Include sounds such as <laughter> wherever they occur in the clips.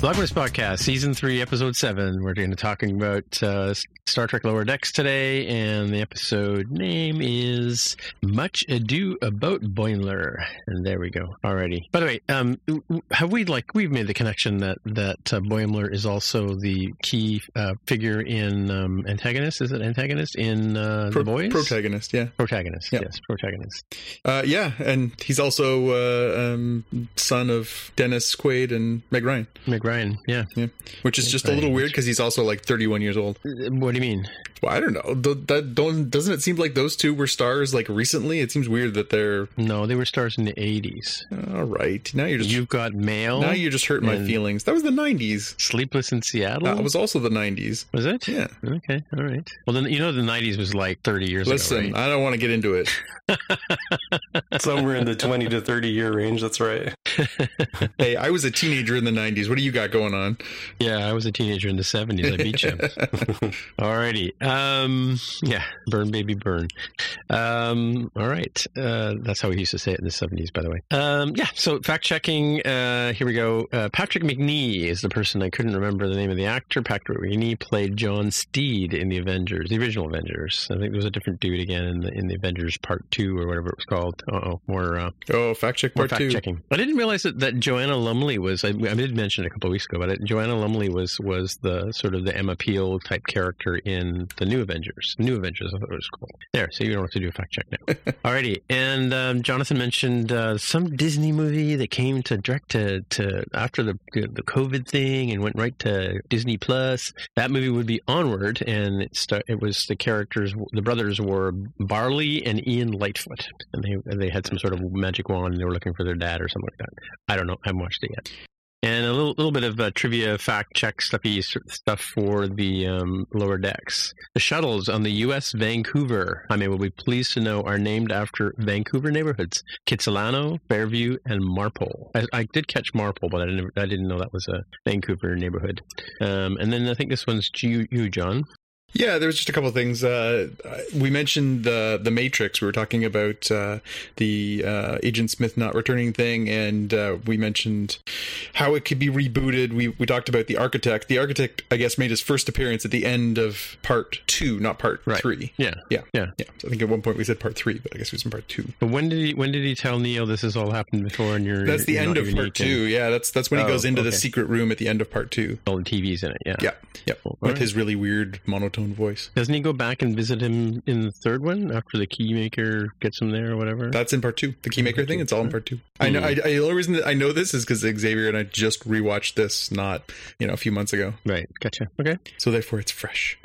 Vlogmas Podcast, Season 3, Episode 7. We're going to be talking about uh, Star Trek Lower Decks today, and the episode name is Much Ado About Boimler. And there we go. Alrighty. By the way, um, have we, like, we've made the connection that, that uh, Boimler is also the key uh, figure in um, Antagonist? Is it Antagonist in uh, Pro- The Boys? Protagonist, yeah. Protagonist, Yeah. yes, protagonist. Uh, yeah, and he's also uh, um, son of Dennis Quaid and Meg Ryan, Meg Ryan, yeah. yeah. which is Meg just a little weird because he's also like 31 years old. What do you mean? Well, I don't know. Th- That don't doesn't it seem like those two were stars like recently? It seems weird that they're No, they were stars in the 80s. all right. Now you're just You've got Mail. now you're just hurting my feelings. That was the 90s. Sleepless in Seattle. That was also the 90s. Was it? Yeah. Okay. All right. Well, then you know the '90s was like 30 years Listen, ago. I don't want to get into it. <laughs> Somewhere in the 20 to 30 year range, that's right. hey, I was a teenager in the 90s. What do you got going on? Yeah, I was a teenager in the '70s. I beat you. <laughs> Alrighty. Um. Yeah. Burn, baby, burn. Um. All right. Uh. That's how we used to say it in the '70s, by the way. Um. Yeah. So fact checking. Uh. Here we go. Uh, Patrick Macnee is the person I couldn't remember the name of the actor. Patrick Macnee played John Steed in the Avengers, the original Avengers. I think there was a different dude again in the in the Avengers Part Two or whatever it was called. Uh oh. More. Uh, oh, fact check More part fact checking. I didn't realize that, that Joanna Lumley was. I, I did mention a couple of weeks ago, but it, Joanna Lumley was was the sort of the Emma Peel type character in the New Avengers. New Avengers, I thought it was called. There, so you don't have to do a fact check now. <laughs> Alrighty, and um, Jonathan mentioned uh, some Disney movie that came to direct to, to after the the COVID thing and went right to Disney Plus. That movie would be Onward, and it sta- it was the characters. The brothers were Barley and Ian Lightfoot, and they and they had some sort of magic wand, and they were looking for their dad or something like that. I don't know. I haven't watched it yet. And a little little bit of uh, trivia, fact check stuffy stuff for the um, lower decks. The shuttles on the U.S. Vancouver, I mean, will be pleased to know, are named after Vancouver neighborhoods: Kitsilano, Fairview, and Marpole. I, I did catch Marpole, but I didn't I didn't know that was a Vancouver neighborhood. Um, and then I think this one's you, you John. Yeah, there was just a couple of things. Uh, we mentioned the the Matrix. We were talking about uh, the uh, Agent Smith not returning thing, and uh, we mentioned how it could be rebooted. We we talked about the Architect. The Architect, I guess, made his first appearance at the end of part two, not part Right. three. Yeah, Yeah, yeah. yeah. So I think at one point we said part three, but I guess it was in part two. But when did he when did he tell Neo this has all happened before? And you're That's the you're end of part two. Yeah, that's that's when he Oh, goes into the secret room at the end of part two. all the TVs in it. Yeah, Yeah, yeah, with right. his really weird monotone voice. Doesn't he go back and visit him in the third one after the keymaker gets him there or whatever? That's in part two. The keymaker thing. It's all in part two. I know. I, I, the only reason that I know this is because Xavier and I just rewatched this not you know a few months ago, right. Gotcha. Okay. so therefore it's fresh.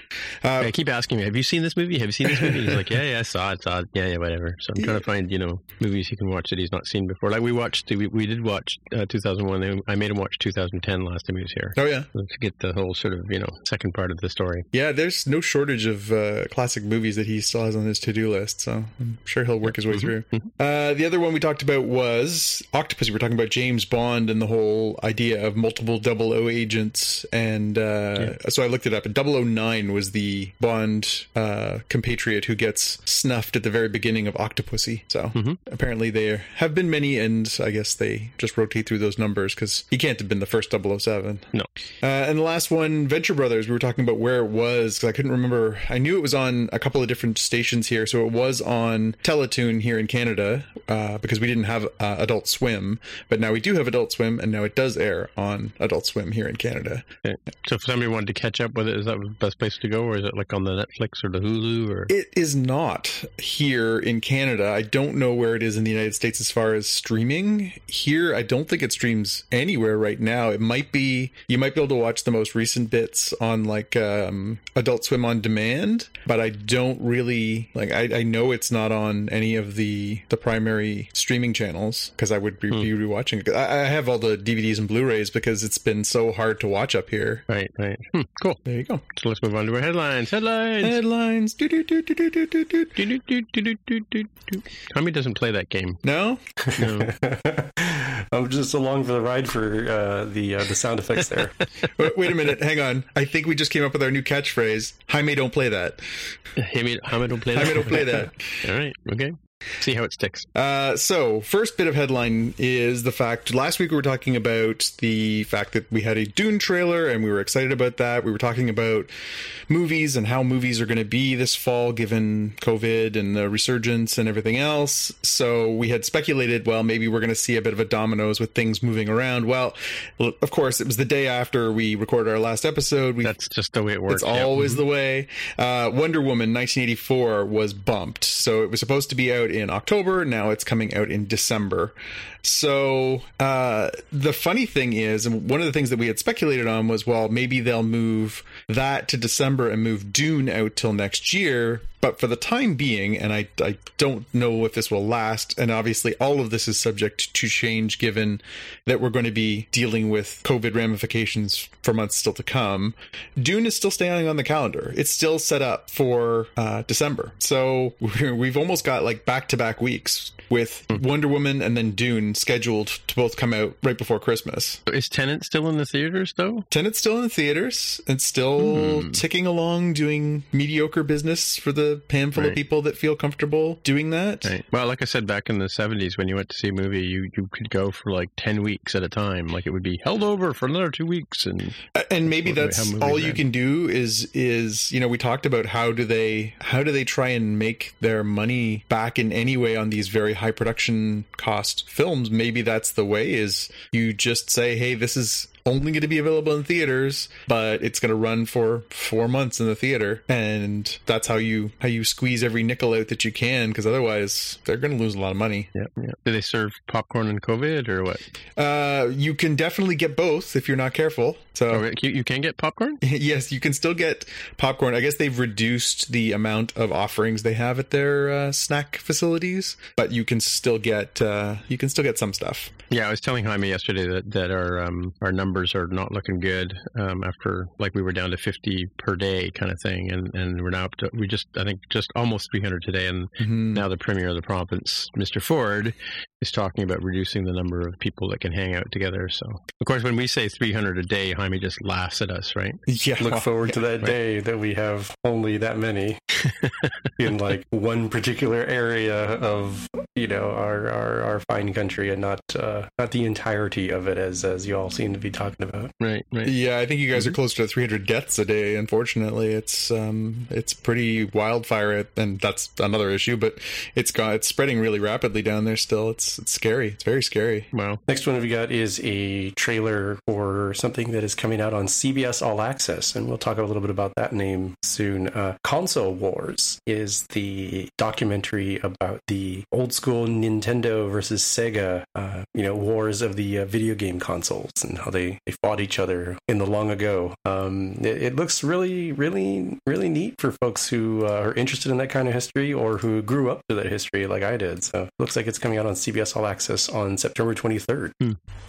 Uh, I keep asking me, have you seen this movie? Have you seen this movie? He's like, yeah, yeah, I saw it, saw it. Yeah, yeah, whatever. So I'm trying to find, you know, movies he can watch that he's not seen before. Like we watched, we, we did watch uh, 2001. I made him watch 2010 last time he was here oh yeah, to get the whole sort of, you know, second part of the story. yeah. There's no shortage of uh, classic movies that he still has on his to do list, so I'm sure he'll work his way through. Uh, the other one we talked about was Octopus. We were talking about James Bond and the whole idea of multiple 00 agents, and uh, so I looked it up. And 009 was was the Bond uh, compatriot who gets snuffed at the very beginning of Octopussy. So Mhm. apparently there have been many, and I guess they just rotate through those numbers because he can't have been the first 007. No. Uh, and the last one, Venture Brothers, we were talking about where it was because I couldn't remember. I knew it was on a couple of different stations here. So it was on Teletoon here in Canada uh, because we didn't have uh, Adult Swim, but now we do have Adult Swim, and now it does air on Adult Swim here in Canada. Okay. So if somebody wanted to catch up with it, is that the best place to go, or is it like on the Netflix or the Hulu or? It is not here in Canada. I don't know where it is in the United States as far as streaming. Here, I don't think it streams anywhere right now. It might be, you might be able to watch the most recent bits on like um, Adult Swim on demand, but I don't really, like, I, I know it's not on any of the, the primary streaming channels because I would be, be rewatching it. I, I have all the DVDs and Blu rays because it's been so hard to watch up here. Right, right. Hmm, cool. There you go. So let's move on to our headlines. Headlines. Headlines. Tommy doesn't play that game. No? No. I'm just along for the ride for uh, the uh, the sound effects there. Wait, wait a minute. Hang on. I think we just came up with our new catchphrase. Jaime, don't play that. Jaime, Jaime don't play that. Jaime, don't play that. All right. Okay. See how it sticks. Uh, so, first bit of headline is the fact last week we were talking about the fact that we had a Dune trailer and we were excited about that. We were talking about movies and how movies are going to be this fall given COVID and the resurgence and everything else. So, we had speculated, well, maybe we're going to see a bit of a dominoes with things moving around. Well, of course, it was the day after we recorded our last episode. We That's just the way it works. it's. Mm-hmm. always the way. Uh, Wonder Woman 1984 was bumped. So it was supposed to be out in October. Now it's coming out in December. So uh, the funny thing is, and one of the things that we had speculated on was, well, maybe they'll move that to December and move Dune out till next year. But for the time being, and I, I don't know if this will last, and obviously all of this is subject to change given that we're going to be dealing with COVID ramifications for months still to come. Dune is still staying on the calendar. It's still set up for uh, December. So <laughs> we've almost got like back to back weeks with Wonder Woman and then Dune scheduled to both come out right before Christmas. Is Tenet still in the theaters though? Tenet's still in the theaters and still hmm. ticking along, doing mediocre business for the handful of people that feel comfortable doing that. Right. Well, like I said back in the '70s, when you went to see a movie, you you could go for like ten weeks at a time. Like it would be held over for another two weeks, and and maybe What do we that's all you then? can do is is you know we talked about how do they how do they try and make their money back in any way on these very high production cost films maybe that's the way is you just say hey this is only going to be available in theaters but it's going to run for four months in the theater and that's how you how you squeeze every nickel out that you can because otherwise they're going to lose a lot of money yeah, yeah. Do they serve popcorn and COVID or what? uh you can definitely get both if you're not careful so Oh, you, you can get popcorn. <laughs> yes, you can still get popcorn. I guess they've reduced the amount of offerings they have at their uh, snack facilities, but you can still get uh, you can still get some stuff. Yeah, I was telling Jaime yesterday that, that our um, our numbers are not looking good um, after like we were down to 50 per day kind of thing, and, and we're now up to we just I think just almost 300 today, and Mhm. now the premier of the province, Mr. Ford, is talking about reducing the number of people that can hang out together. So of course, when we say 300 a day, Jaime just laughs at us, right? Yeah, Look well, forward to that day that we have only that many <laughs> in like one particular area of you know our our, our fine country, and not uh, not the entirety of it as as you all seem to be talking about. Right, right. Yeah, I think you Mm-hmm. guys are closer to 300 deaths a day. Unfortunately, it's um, it's pretty wildfire, and that's another issue. But it's got it's spreading really rapidly down there. Still, it's it's scary. It's very scary. Well, Next one we got is a trailer for something that is coming out on CBS All Access, and we'll talk a little bit about that name soon. Uh, Console Wars is the documentary about the old school Nintendo versus Sega, uh, you know, wars of the uh, video game consoles and how they, they fought each other in the long ago. Um, it, it looks really, really, really neat for folks who uh, are interested in that kind of history or who grew up to that history like I did. So looks like it's coming out on CBS All Access on September 23rd.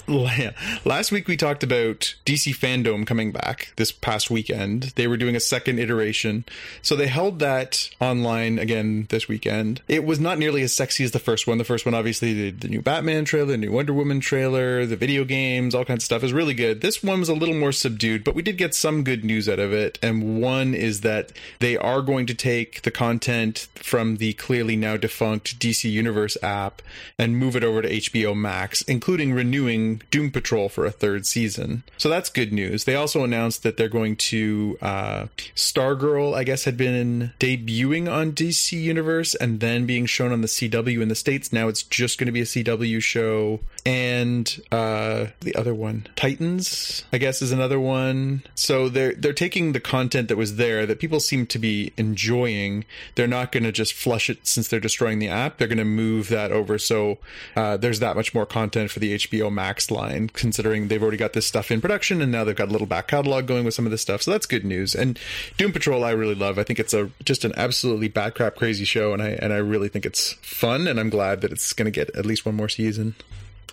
Yeah. Last week we talked about DC Fandom coming back this past weekend. They were doing a second iteration. So they held that online again this weekend. It was not nearly as sexy as the first one. The first one, obviously, the, the new Batman trailer, the new Wonder Woman trailer, the video games, all kinds of stuff is really good. This one was a little more subdued, but we did get some good news out of it. And one is that they are going to take the content from the clearly now defunct DC Universe app and move it over to HBO Max, including renewing Doom Patrol for a third season. So that's good news. They also announced that they're going to uh, Stargirl, I guess, had been debuting on DC Universe and then being shown on the CW in the States. Now it's just going to be a CW show. And uh, the other one, Titans, I guess, is another one. So they're they're taking the content that was there that people seem to be enjoying. They're not going to just flush it since they're destroying the app. They're going to move that over. So uh, there's that much more content for the HBO Max line, considering they've already got this stuff in production and now they've got a little back catalog going with some of this stuff. So that's good news. And Doom Patrol, I really love. I think it's a just an absolutely bad crap crazy show, and I and I really think it's fun. And I'm glad that it's going to get at least one more season.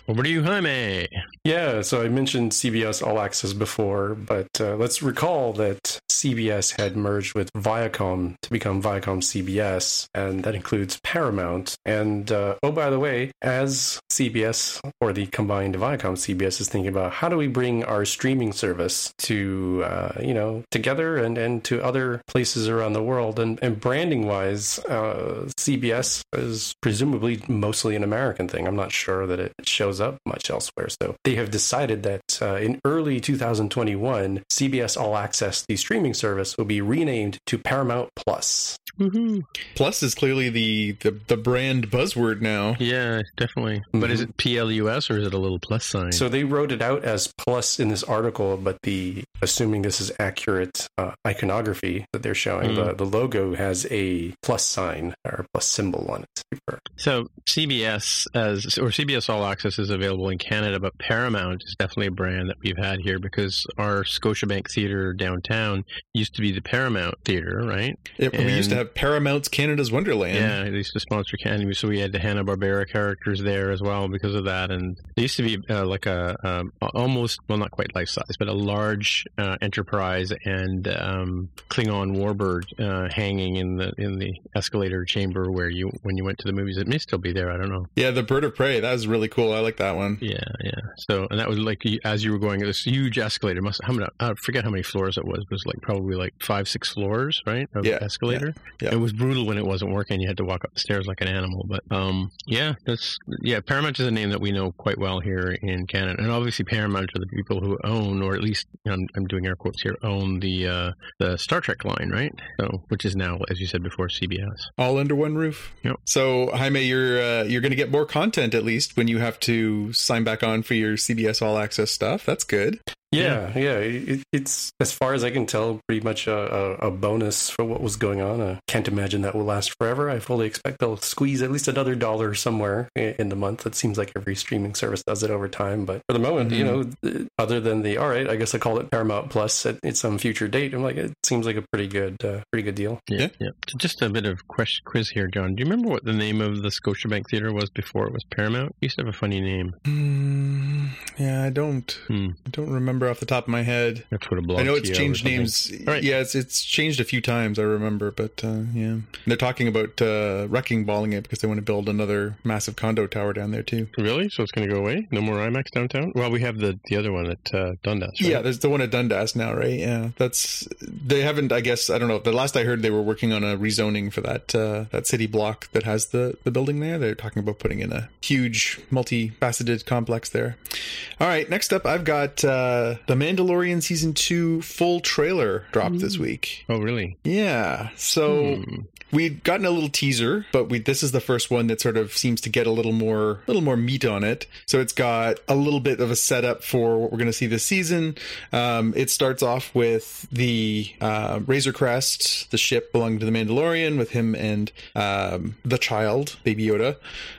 Over to you, Jaime. Yeah, so I mentioned CBS All Access before, but uh, let's recall that CBS had merged with Viacom to become Viacom CBS, and that includes Paramount. And uh, oh, by the way, as CBS or the combined Viacom CBS is thinking about how do we bring our streaming service to uh, you know together and and to other places around the world, and, and branding wise, uh, CBS is presumably mostly an American thing. I'm not sure that it shows up much elsewhere. So they have decided that uh, in early 2021, CBS All Access, the streaming service, will be renamed to Paramount Plus. Woohoo. Plus is clearly the, the, the brand buzzword now. Yeah, definitely. But is it PLUS or is it a little plus sign? So they wrote it out as plus in this article, but the assuming this is accurate uh, iconography that they're showing, Mm. the, the logo has a plus sign or plus symbol on it. So CBS as or CBS All Access is available in Canada, but Paramount is definitely a brand that we've had here because our Scotiabank Theater downtown used to be the Paramount Theater, right? It, we used to have Paramount's Canada's Wonderland. yeah, they used to sponsor Canada, so we had the Hanna Barbera characters there as well because of that. And they used to be uh, like a um, almost well, not quite life size, but a large uh, enterprise and um, Klingon warbird uh, hanging in the in the escalator chamber where you when you went to the movies. It may still be there. I don't know. Yeah, the Bird of Prey. That was really cool. I like that one. Yeah, yeah. So, and that was like as you were going, this huge escalator. Must how many? I forget how many floors it was. It was like probably like five, six floors, right? Of Yeah, escalator. yeah, yeah. It was brutal when it wasn't working. You had to walk up the stairs like an animal. But um, yeah, that's yeah. Paramount is a name that we know quite well here in Canada, and obviously Paramount are the people who own, or at least I'm, I'm doing air quotes here, own the uh, the Star Trek line, right? So, which is now, as you said before, CBS. All under one roof. Yep. So Jaime, you're uh, you're going to get more content at least when you have to sign back on for your CBS All Access stuff. That's good. Yeah, yeah. It, it's as far as I can tell, pretty much a, a, a bonus for what was going on. I can't imagine that will last forever. I fully expect they'll squeeze at least another dollar somewhere in the month. It seems like every streaming service does it over time. But for the moment, you know, other than the all right, I guess I call it Paramount Plus at, at some future date. I'm like, it seems like a pretty good, uh, pretty good deal. Yeah, yeah. Just a bit of ques- quiz here, John. Do you remember what the name of the Scotiabank Theater was before it was Paramount? It used to have a funny name. Hmm, yeah, I don't. Hmm. I don't remember off the top of my head. That's what a blog. I know it's changed names. Right. Yeah, it's it's changed a few times. I remember, but uh, yeah, they're talking about uh, wrecking balling it because they want to build another massive condo tower down there too. Really? So it's going to go away? No more IMAX downtown? Well, we have the the other one at uh, Dundas. Right? Yeah, there's the one at Dundas now, right? Yeah, that's they haven't. I guess I don't know. The last I heard, they were working on a rezoning for that uh, that city block that has the the building there. They're talking about putting in a huge, multifaceted complex there. All right, next up, I've got uh, the Mandalorian season two full trailer dropped this week. Oh, really? Yeah, so Hmm. we'd gotten a little teaser, but we this is the first one that sort of seems to get a little more little more meat on it. So it's got a little bit of a setup for what we're going to see this season. Um, it starts off with the uh, Razor Crest, the ship belonging to the Mandalorian, with him and um, the child, Baby Yoda,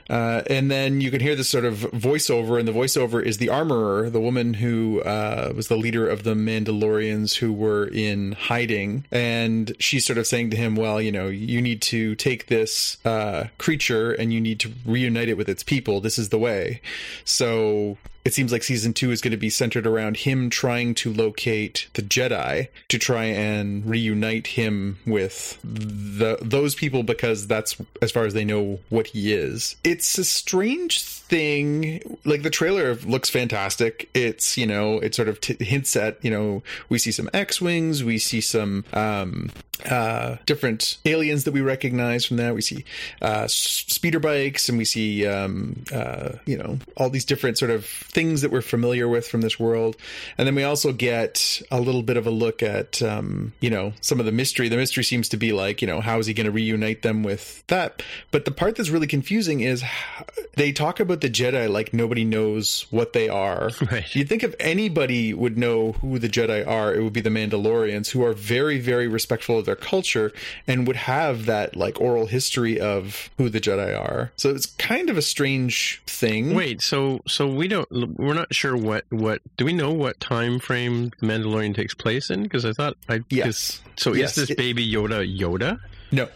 uh, and then you can hear this sort of voiceover, and the voiceover is the armorer, the woman who uh, was the leader of the Mandalorians who were in hiding, and she's sort of saying to him, "Well, you know, you need to take this uh, creature and you need to reunite it with its people. This is the way." So it seems like season two is going to be centered around him trying to locate the Jedi to try and reunite him with the those people because that's as far as they know what he is. It's a strange thing. Like the trailer looks fantastic. It's you know it sort of t- hints at you know we see some X wings, we see some um, uh, different aliens that we recognize from that. We see uh, speeder bikes, and we see um, uh, you know all these different sort of things that we're familiar with from this world. And then we also get a little bit of a look at um, you know some of the mystery. The mystery seems to be like you know how is he going to reunite them with that? But the part that's really confusing is they talk about the Jedi like nobody knows what they are. <laughs> Right. You'd think if anybody would know who the Jedi are, it would be the Mandalorians, who are very very respectful of their culture and would have that like oral history of who the Jedi are. So it's kind of a strange thing. Wait, so so we don't we're not sure what what do we know what time frame Mandalorian takes place in? Because I thought I yes. So yes. is this baby Yoda Yoda? No.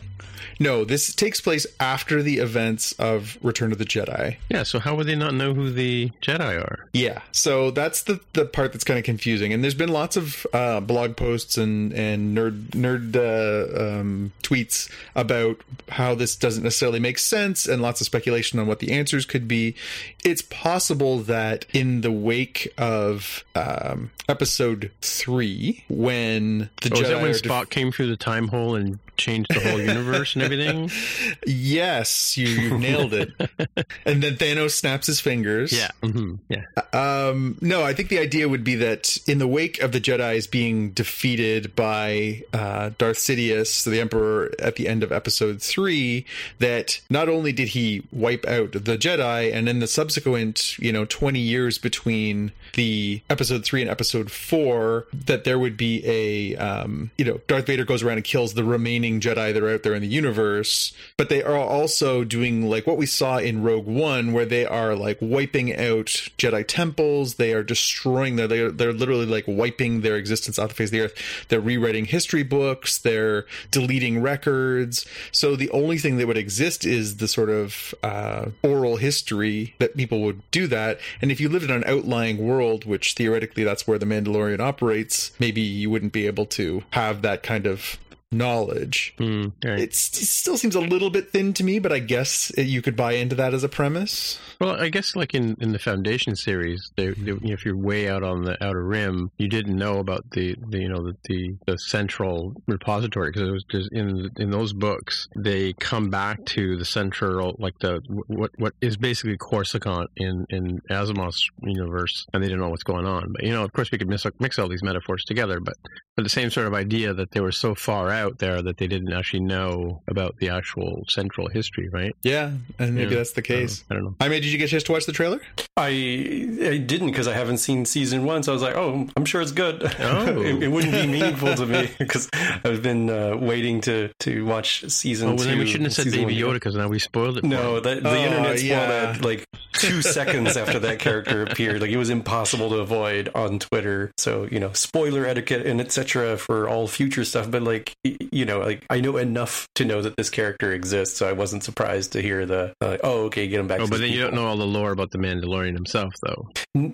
No, this takes place after the events of Return of the Jedi. Yeah, so how would they not know who the Jedi are? Yeah, so that's the the part that's kind of confusing. And there's been lots of uh, blog posts and and nerd nerd uh, um, tweets about how this doesn't necessarily make sense, and lots of speculation on what the answers could be. It's possible that in the wake of um, Episode three, when the oh, Jedi when def- Spock came through the time hole and changed the whole universe and everything? <laughs> Yes, you, you nailed it. <laughs> and then Thanos snaps his fingers. Yeah. Mm-hmm. Yeah. Um, no, I think the idea would be that in the wake of the Jedi's being defeated by uh, Darth Sidious, the Emperor, at the end of Episode three, that not only did he wipe out the Jedi, and in the subsequent, you know, twenty years between the Episode three and Episode four, that there would be a, um, you know, Darth Vader goes around and kills the remaining Jedi that are out there in the universe, but they are also doing like what we saw in Rogue One, where they are like wiping out Jedi temples. They are destroying their. They're, they're literally like wiping their existence off the face of the earth. They're rewriting history books. They're deleting records. So the only thing that would exist is the sort of uh, oral history that people would do that. And if you lived in an outlying world, which theoretically that's where the Mandalorian operates, maybe you wouldn't be able to have that kind of knowledge. Mm, it still seems a little bit thin to me, but I guess you could buy into that as a premise. Well, I guess like in, in the Foundation series, they, they, if you're way out on the outer rim, you didn't know about the, the you know the, the, the central repository because it was just in in those books they come back to the central like the what what is basically Coruscant in in Asimov's universe, and they didn't know what's going on. But you know, of course, we could mix mix all these metaphors together, but but the same sort of idea that they were so far out there that they didn't actually know about the actual central history, right? Yeah, and maybe Yeah. that's the case. I don't know. I mean, did you get a chance to watch the trailer? I I didn't because I haven't seen season one, so I was like, oh, I'm sure it's good. Oh. <laughs> it, it wouldn't be meaningful to me <laughs> because I've been uh, waiting to to watch season Oh, well, two. then we shouldn't have said season Baby one. Yoda because now we spoiled it. No, him. the, the Oh, internet spoiled yeah. that like two <laughs> seconds after that character appeared. Like it was impossible to avoid on Twitter. So you know, spoiler etiquette and etc. for all future stuff. But like y- you know, like I know enough to know that this character exists, so I wasn't surprised to hear the uh, oh okay, get him back. Oh, to but these then you don't know all the lore about the Mandalorian himself, though.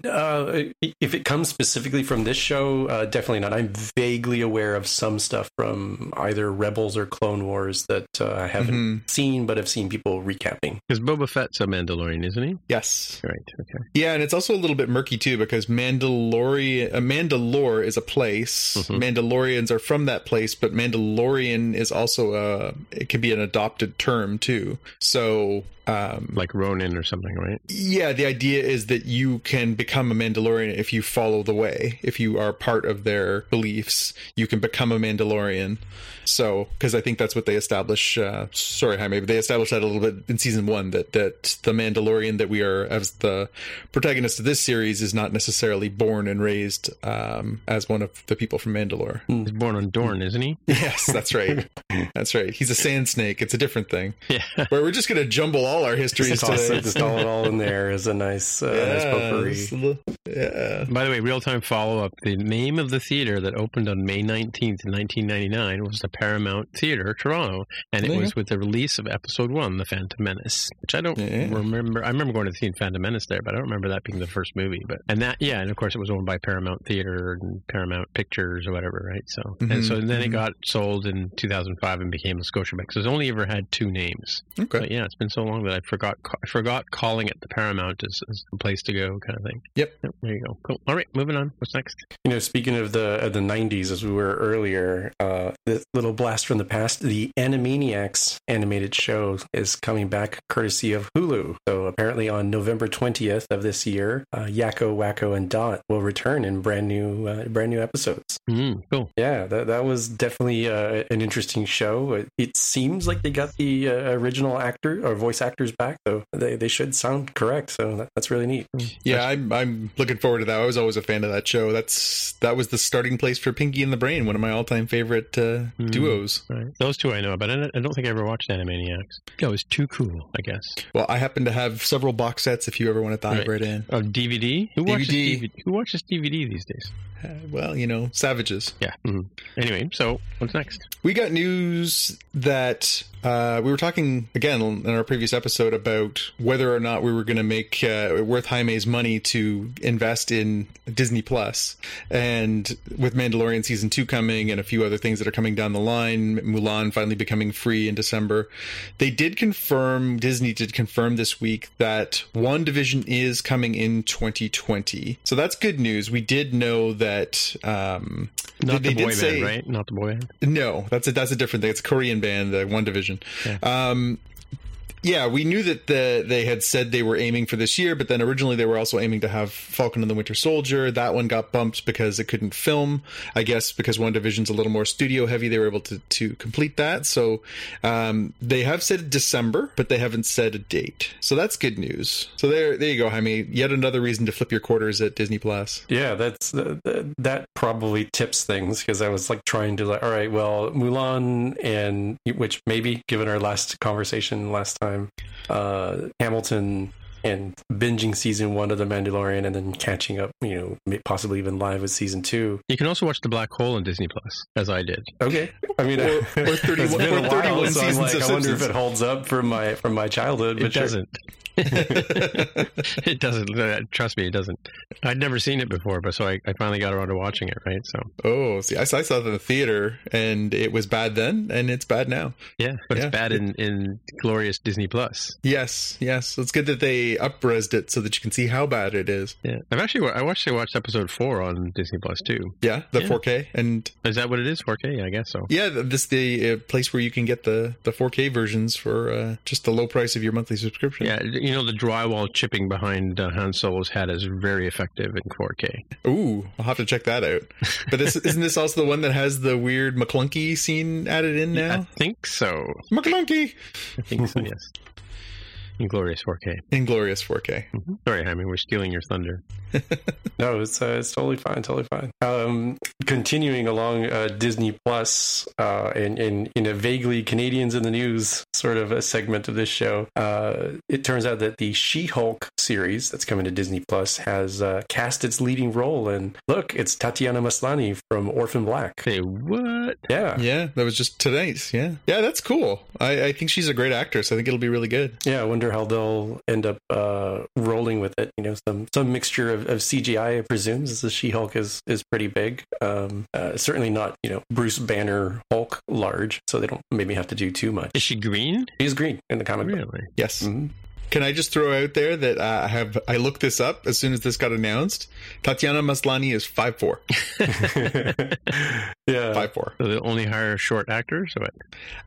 Uh, if it comes specifically from this show, uh, definitely not. I'm vaguely aware of some stuff from either Rebels or Clone Wars that uh, I haven't Mhm. seen, but I've seen people recapping. Because Boba Fett's a Mandalorian, isn't he? Yes. Right. Okay. Yeah, and it's also a little bit murky too because Mandalorian, uh, Mandalore is a place. Mhm. Mandalorians are from that place, but Mandalorian is also a. It can be an adopted term too. So. Um, Like Ronin or something, right? yeah, the idea is that you can become a Mandalorian if you follow the way. If you are part of their beliefs, you can become a Mandalorian. So, because I think that's what they establish. Uh, sorry, Jaime, but they established that a little bit in season one that that the Mandalorian that we are as the protagonist of this series is not necessarily born and raised um, as one of the people from Mandalore. He's born on Dorne, isn't he? <laughs> yes, that's right. <laughs> That's right. He's a sand snake. It's a different thing. Yeah. Where we're just going to jumble all our histories Just toss today. just all it all in there is a nice, uh, nice potpourri. It's yeah. By the way, real time follow up. The name of the theater that opened on May 19th, 1999 was the Paramount Theater, Toronto. And it There you was with the release of episode one, The Phantom Menace, which I don't Yeah. remember. I remember going to see Phantom Menace there, but I don't remember that being the first movie. But And that, yeah, and of course it was owned by Paramount Theater and Paramount Pictures or whatever, right? So, and Mhm, so then it mhm. got sold in 2005 and became the Scotiabank. So it's only ever had two names. Okay. But yeah, it's been so long that I forgot I forgot calling it the Paramount as, as the place to go kind of thing. Yep. There you go. Cool. All right, moving on. What's next? You know, speaking of the of the '90s, as we were earlier, uh, this little blast from the past, the Animaniacs animated show is coming back courtesy of Hulu. So apparently, on November 20th of this year, uh, Yakko, Wakko, and Dot will return in brand new uh, brand new episodes. Mm, cool. Yeah, that that was definitely uh, an interesting show. It, it seems like they got the uh, original actor or voice actors back, though. they, they should sound correct. So that, that's really neat. Yeah, I'm I'm looking forward to that. I was always a fan of that show. That's that was the starting place for Pinky and the Brain, one of my all-time favorite uh, Hmm. duos. Right. Those two I know, but I don't, I don't think I ever watched Animaniacs. It was too cool, I guess. Well, I happen to have several box sets. If you ever want to dive Right. right, in, Oh, DVD? Who watches DVD. DVD? Who watches DVD these days? uh, well, you know, savages. Yeah. mhm. Anyway, so what's next? We got news that uh, we were talking again in our previous episode about whether or not we were going to make uh, worth Jaime's money to invest in Disney Plus, and with Mandalorian season two coming and a few other things that are coming down the line, Mulan finally becoming free in December, they did confirm Disney did confirm this week that WandaVision is coming in 2020. So that's good news. We did know that. Um, Not they the did boy say- band, right? Not the boy band. no, that's a that's a different thing. It's a Korean band, the WandaVision. Um, yeah, we knew that the they had said they were aiming for this year, but then originally they were also aiming to have Falcon and the Winter Soldier. That one got bumped because it couldn't film. I guess because WandaVision's a little more studio heavy, they were able to to complete that. So um, they have said December, but they haven't said a date. So that's good news. So there there you go, Jaime. Yet another reason to flip your quarters at Disney Plus. Yeah, that's uh, that probably tips things because I was like trying to like, all right, well, Mulan and which maybe given our last conversation last time, uh, Hamilton and binging season one of The Mandalorian and then catching up, you know, possibly even live with season two. You can also watch The Black Hole on Disney Plus, as I did. Okay, I mean, Or- <laughs> or 31 it's been a while, 31 so I'm seasons like, of I wonder if it holds up from my from my childhood. It sure. doesn't. <laughs> it doesn't. Uh, Trust me, it doesn't. I'd never seen it before, but so I, I finally got around to watching it. Right, so Oh, see, I, I saw it in the theater, and it was bad then, and it's bad now. yeah, but Yeah. it's bad in in glorious Disney Plus. Yes, yes, it's good that they upresed it so that you can see how bad it is. Yeah, I've actually I watched I watched episode four on Disney Plus too. Yeah, the Yeah. 4K, and Is that what it is? 4K? Yeah, I guess so. yeah, th- this the uh, place where you can get the the 4K versions for uh, just the low price of your monthly subscription. Yeah, you know the drywall chipping behind uh, Han Solo's head is very effective in 4K. Ooh, I'll have to check that out. But this, isn't this also the one that has the weird Maclunkey scene added in now? I think so. Maclunkey! I think so. <laughs> Yes. In glorious 4K. Inglorious 4K. Sorry, Jaime, we're stealing your thunder. <laughs> No, it's uh, it's totally fine, totally fine. Um, continuing along uh, Disney Plus, uh, in, in in a vaguely Canadians in the news sort of a segment of this show, uh, it turns out that the She-Hulk series that's coming to Disney Plus has uh, cast its leading role, and look, it's Tatiana Maslany from Orphan Black. Say what? Yeah, Yeah, that was just tonight. Yeah. Yeah, that's cool. I, I think she's a great actress. I think it'll be really good. Yeah, I wonder how they'll end up uh, rolling with it. You know, some some mixture of, of CGI, I presume, as the She-Hulk is is pretty big. Um, uh, certainly not, you know, Bruce Banner Hulk large, so they don't maybe have to do too much. Is she green? He's green in the comic book. Really? Yes. Mhm. Can I just throw out there that uh, I have I looked this up as soon as this got announced. Tatiana Maslany is five four. <laughs> <laughs> yeah, Five four. So they only hire short actors? Or what?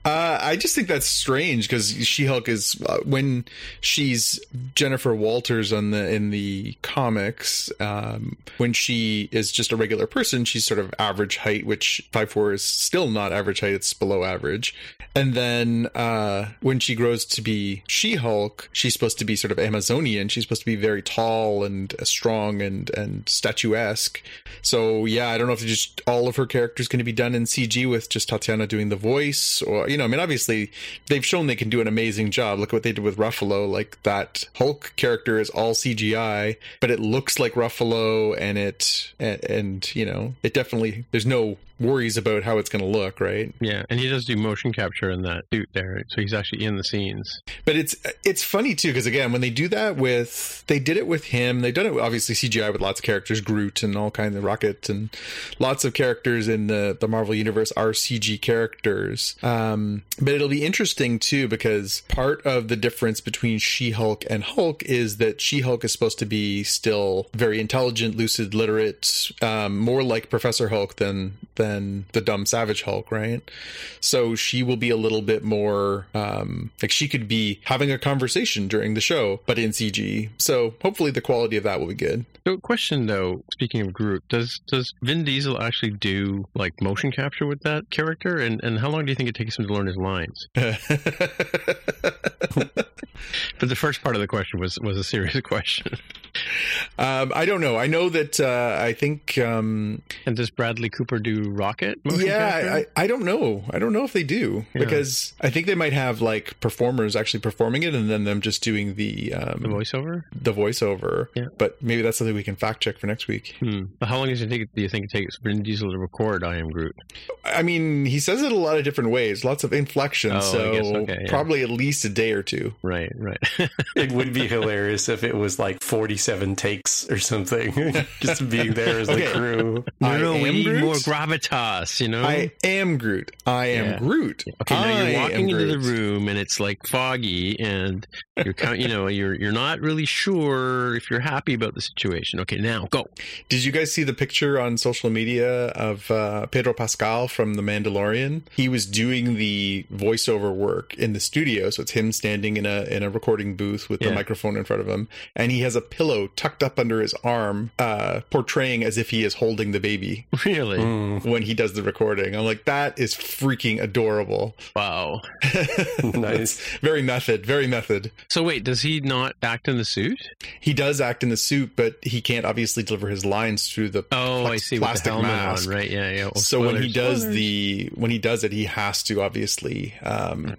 Uh, I just think that's strange because She Hulk is uh, when she's Jennifer Walters on the in the comics. Um, when she is just a regular person, she's sort of average height, which five four is still not average height; it's below average. And then uh, when she grows to be She Hulk, she's supposed to be sort of Amazonian. She's supposed to be very tall and uh, strong and and statuesque. So yeah, I don't know if just all of her characters going to be done in CG with just Tatiana doing the voice, or you know, I mean, obviously they've shown they can do an amazing job. Look at what they did with Ruffalo. Like that Hulk character is all CGI, but it looks like Ruffalo, and it and, and you know, it definitely there's no worries about how it's going to look, right? Yeah, and he does do motion capture in that suit there, so he's actually in the scenes. But it's it's funny too because again, when they do that with they did it with him, they've done it with, obviously CGI with lots of characters, Groot and all kinds of Rocket and lots of characters in the the Marvel universe are CG characters. Um, but it'll be interesting too because part of the difference between She-Hulk and Hulk is that She-Hulk is supposed to be still very intelligent, lucid, literate, um, more like Professor Hulk than than the dumb Savage Hulk, right? So she will be a little bit more um, like she could be having a conversation during the show, but in CG. So hopefully the quality of that will be good. So, question though, speaking of Groot, does does Vin Diesel actually do like motion capture with that character, and and how long do you think it takes him to learn his lines? <laughs> <laughs> but the first part of the question was was a serious <laughs> question. Um, I don't know. I know that uh, I think. Um, and does Bradley Cooper do Rocket? yeah, I, I, don't know. I don't know if they do yeah. because I think they might have like performers actually performing it, and then them just doing the um, the voiceover. The voiceover. Yeah. But maybe that's something we can fact check for next week. Hmm. But how long does it take? Do you think it takes Vin Diesel to record "I Am Groot"? I mean, he says it a lot of different ways, lots of inflection. Oh, so okay, yeah. probably at least a day or two. Right. Right. <laughs> it would be hilarious if it was like forty-seven takes or something, <laughs> just being there as Okay. the crew. No, no, I we am need Groot? more gravitas. You know. I am Groot. I am Yeah. Groot. Okay, now I you're walking into the room and it's like foggy, and you're kind, you know, you're you're not really sure if you're happy about the situation. Okay, now go. Did you guys see the picture on social media of uh, Pedro Pascal from The Mandalorian? He was doing the voiceover work in the studio, so it's him standing in a in a recording booth with the microphone in front of him, and he has a pillow tucked up under his arm, uh, portraying as if he is holding the baby Really? Mm, when he does the recording. I'm like, that is freaking adorable. Wow. <laughs> nice. very method, very method. So wait, does he not act in the suit? He does act in the suit, but he can't obviously deliver his lines through the Oh, I plex- see. With the plastic helmet mask. on, right? Yeah, yeah. Oh, so when he does Spoilers. the when he does it, he has to obviously um,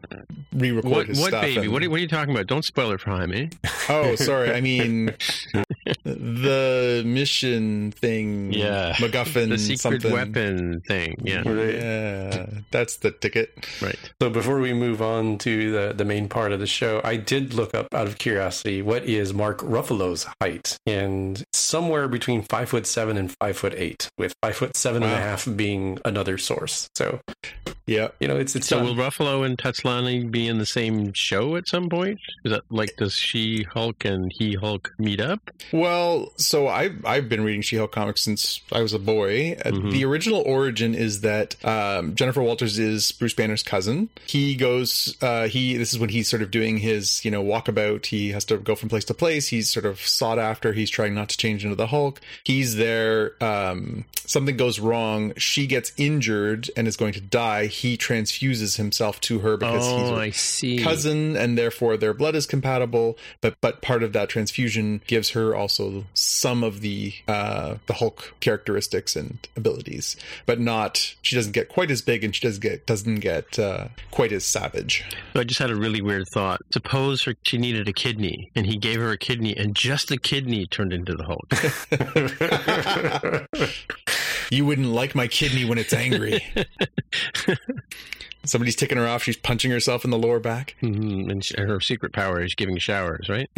re-record what his what stuff. baby? and- What are, what are you talking about? Don't spoil it for Jaime. oh, sorry. I mean <laughs> the mission thing. Yeah. <laughs> MacGuffin. the secret something. weapon thing. Yeah, Yeah, that's the ticket. right. So before we move on to the, the main part of the show, I did look up out of curiosity what is Mark Ruffalo's height, and somewhere between five foot seven and five foot eight, with five foot seven and a half being another source. So Yeah. you know, it's it's So not- will Ruffalo and Tatlani be in the same show at some point? Is that like does she Hulk and he Hulk meet up? Well, so I've I've been reading She-Hulk comics since I was a boy. Uh, Mhm. The original origin is that um, Jennifer Walters is Bruce Banner's cousin. He goes. Uh, he this is when he's sort of doing his you know walkabout. He has to go from place to place. He's sort of sought after. He's trying not to change into the Hulk. He's there. Um, something goes wrong. She gets injured and is going to die. He transfuses himself to her because he's oh, a I see. cousin and therefore their blood is compatible but but part of that transfusion gives her also some of the uh the hulk characteristics and abilities but not she doesn't get quite as big and she doesn't get doesn't get uh quite as savage I just had a really weird thought. Suppose her, she needed a kidney, and he gave her a kidney, and just the kidney turned into the Hulk. <laughs> you wouldn't like my kidney when it's angry <laughs> somebody's ticking her off she's punching herself in the lower back Mhm, and, sh- her secret power is giving showers, right? <laughs>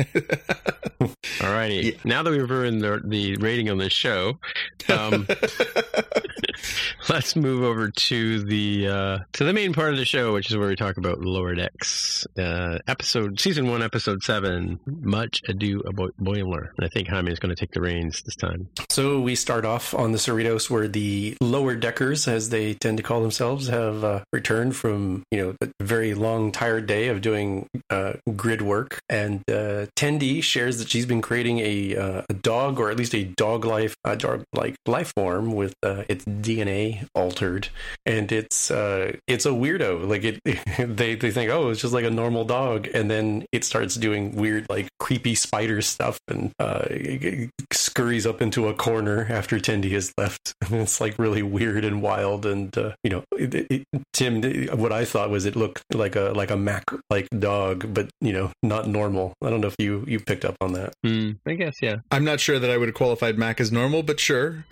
Alrighty. Yeah. Now that we've ruined the, the rating on this show, um, <laughs> let's move over to the uh, to the main part of the show, which is where we talk about Lower Decks, uh, episode season one, episode seven. Much ado about Boimler, and I think Jaime is going to take the reins this time. So we start off on the Cerritos, where the lower deckers, as they tend to call themselves, have uh, returned from you know a very long, tired day of doing uh, grid work. And uh, shares that she's been creating a, uh, a dog, or at least a dog life, uh, dog like life form with uh, its DNA altered, and it's uh, it's a weirdo. Like it, <laughs> they they think, oh, it's just like a normal dog, and then it starts doing weird, like creepy spider stuff, and uh, scurries up into a corner after Tendi has left. And <laughs> it's like really weird and wild, and you know, it, it, Tim, what I thought was it looked like a like a Mac like dog, but you know, not normal. I don't know if you you picked up on that. Mm, I guess, yeah. I'm not sure that I would have qualified Mac as normal, but sure.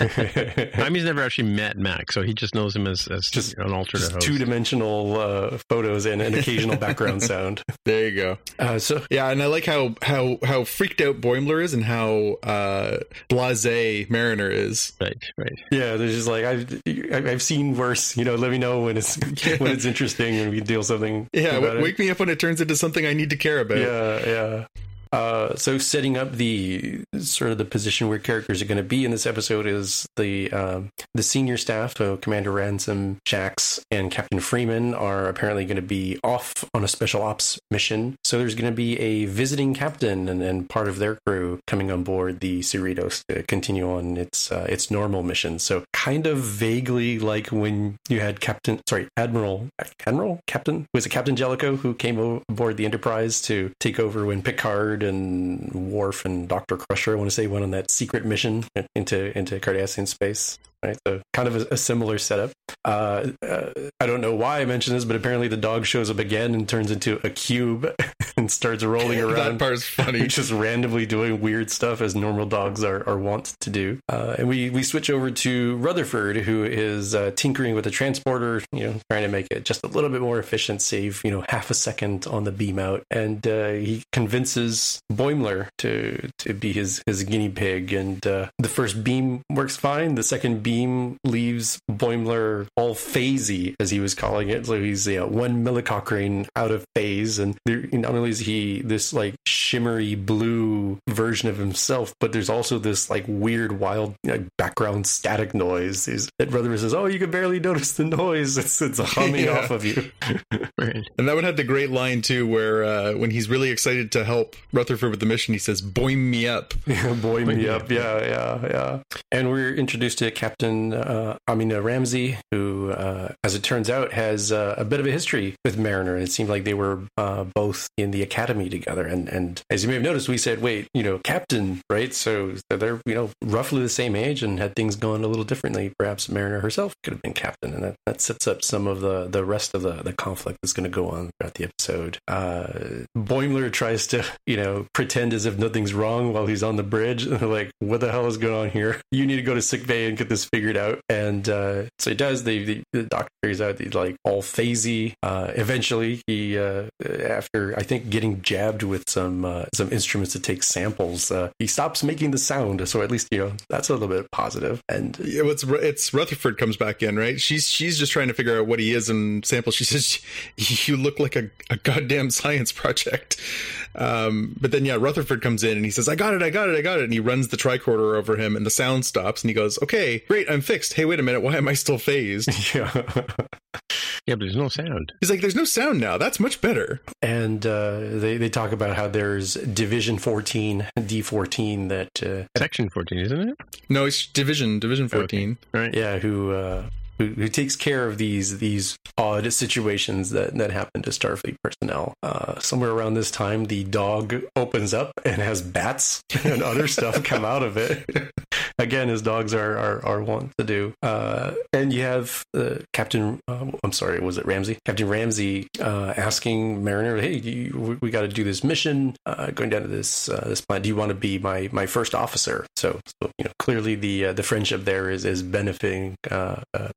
I mean, he's never actually met Mac, so he just knows him as, as Just- an alternate Just host. two dimensional uh, photos and an occasional <laughs> background sound. There you go. Uh, so Yeah, and I like how how how freaked out Boimler is and how uh blasé Mariner is. Right, right. yeah, there's just like I've I've I've seen worse. You know, let me know when it's <laughs> when it's interesting and we deal something. Yeah, about w- it. wake me up when it turns into something I need to care about. Yeah, yeah. Uh, so setting up the sort of the position where characters are going to be in this episode is the um, the senior staff. So Commander Ransom, Shaxs, and Captain Freeman are apparently going to be off on a special ops mission. So there's going to be a visiting captain and, and part of their crew coming on board the Cerritos to continue on its uh, its normal mission. So kind of vaguely like when you had Captain, sorry, Admiral, Admiral, Captain was it Captain Jellico who came aboard the Enterprise to take over when Picard and Worf and Doctor Crusher, I want to say, went on that secret mission into into Cardassian space. Right, so kind of a, a similar setup. Uh, uh, I don't know why I mentioned this, but apparently the dog shows up again and turns into a cube <laughs> <laughs> and starts rolling around. that part's funny. <laughs> just randomly doing weird stuff as normal dogs are, are wont to do. Uh, and we, we switch over to Rutherford, who is uh, tinkering with the transporter, you know, trying to make it just a little bit more efficient, save, you know, half a second on the beam out. And uh, he convinces Boimler to, to be his, his guinea pig. And uh, the first beam works fine. The second beam leaves Boimler all phasey, as he was calling it. So he's you know, one millicochrane out of phase. And there, not only is he this like shimmery blue version of himself, but there's also this like weird, wild like, background static noise. Is that brother says, "Oh, you can barely notice the noise. It's it's humming <laughs> Yeah. off of you." <laughs> Right. And that one had the great line too, where uh, when he's really excited to help Rutherford with the mission, he says, "Boim me up." <laughs> Yeah, Boy me up. Yeah, yeah, yeah. And we're introduced to Captain uh, Amina Ramsey, who, uh, as it turns out, has uh, a bit of a history with Mariner. And it seemed like they were uh, both in the academy together. And, and as you may have noticed, we said, wait, you know, Captain, right? So they're, you know, roughly the same age and had things going a little differently. Perhaps Mariner herself could have been Captain. And that, that sets up some of the, the rest of the, the conflict that's going to go on throughout the episode. Uh, Boimler tries to, you know, pretend as if nothing's wrong while he's on the bridge. And <laughs> they're like, what the hell is going on here? You need to go to sick bay and get this figured out. And uh, so he does. They, the, the doctor figures out he's like all phasey. Uh, eventually, he, uh, after I think getting jabbed with some uh, some instruments to take samples, uh, he stops making the sound. So at least, you know, that's a little bit positive. And Yeah, it's it's Rutherford comes back in, right? She's she's just trying to figure out what he is and sample. She says, <laughs> "You look like a, a goddamn science project." Um, but then yeah, Rutherford comes in and he says, "I got it, I got it, I got it," and he runs the tricorder over him, and the sound stops, and he goes, "Okay, great, I'm fixed. Hey, wait a minute, why am I still phased?" <laughs> yeah. Yeah, but there's no sound. He's like, "There's no sound now. That's much better." and uh, they they talk about how there's Division 14, D14 that uh, Section 14, isn't it? No, it's Division Division fourteen. Right. yeah who uh, who, who takes care of these these odd situations that that happen to Starfleet personnel. Uh, somewhere around this time, the dog opens up and has bats <laughs> and other stuff come out of it. Again, as dogs are are, are wont to do. Uh, and you have uh, Captain. Uh, I'm sorry, was it Ramsey? Captain Ramsey uh, asking Mariner, "Hey, you, we, got to do this mission. Uh, going down to this uh, this planet. Do you want to be my my first officer?" So, so you know, clearly the uh, the friendship there is is benefiting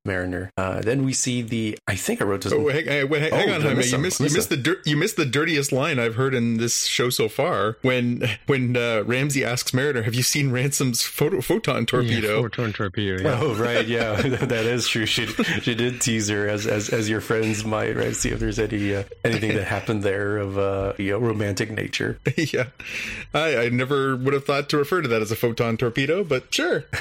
Mariner. Uh, then we see the. I think I wrote this. Oh, hang, hang, hang, Oh, hang on, Jaime. You missed you miss missed the dir- you missed the dirtiest line I've heard in this show so far. When when uh, Ramsey asks Mariner, "Have you seen Ransom's photo, photon torpedo?" Yeah, photon torpedo. Yeah. Oh right, yeah, <laughs> that is true. She she did tease her as as, as your friends might right. See if there's any uh, anything that happened there of uh, you know, romantic nature. <laughs> yeah, I, I never would have thought to refer to that as a photon torpedo, but sure. <laughs>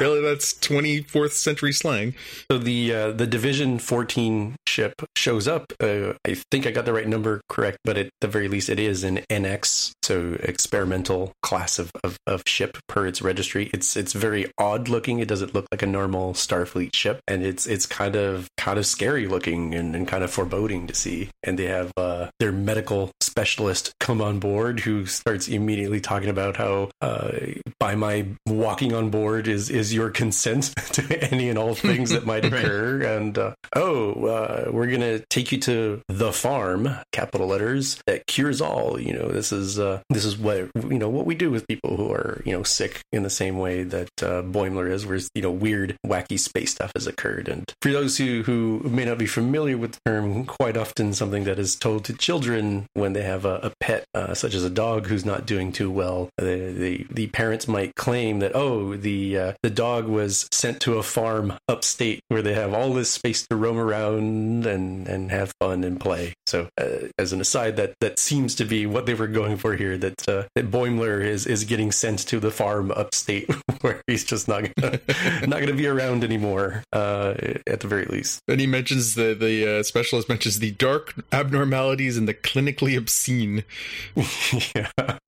Really, that's 24th century slang. So the uh, the Division 14 ship shows up. Uh, I think I got the right number correct, but at the very least, it is an NX, so experimental class of, of, of ship per its registry. It's it's very odd looking. It doesn't look like a normal Starfleet ship, and it's it's kind of kind of scary looking and, and kind of foreboding to see. And they have uh, their medical specialist come on board who starts immediately talking about how uh, by my walking on board is is your consent <laughs> to any and all things that might <laughs> occur. Right. and uh, oh uh, we're gonna take you to the farm capital letters that cures all. You know this is uh, this is what you know what we do with people who are you know sick in the same way that uh, Boimler is where you know weird wacky space stuff has occurred. And for those who who may not be familiar with the term quite often something that is told to children when they have a, a pet uh, such as a dog who's not doing too well the, the the parents might claim that oh the uh, the dog was sent to a farm upstate where they have all this space to roam around and and have fun and play. So uh, as an aside that that seems to be what they were going for here that uh, that Boimler is is getting sent to the farm upstate <laughs> where he's just not gonna, <laughs> not going to be around anymore uh, at the very least. And he mentions the the uh, specialist mentions the dark abnormalities and the clinically obscene. <laughs> Yeah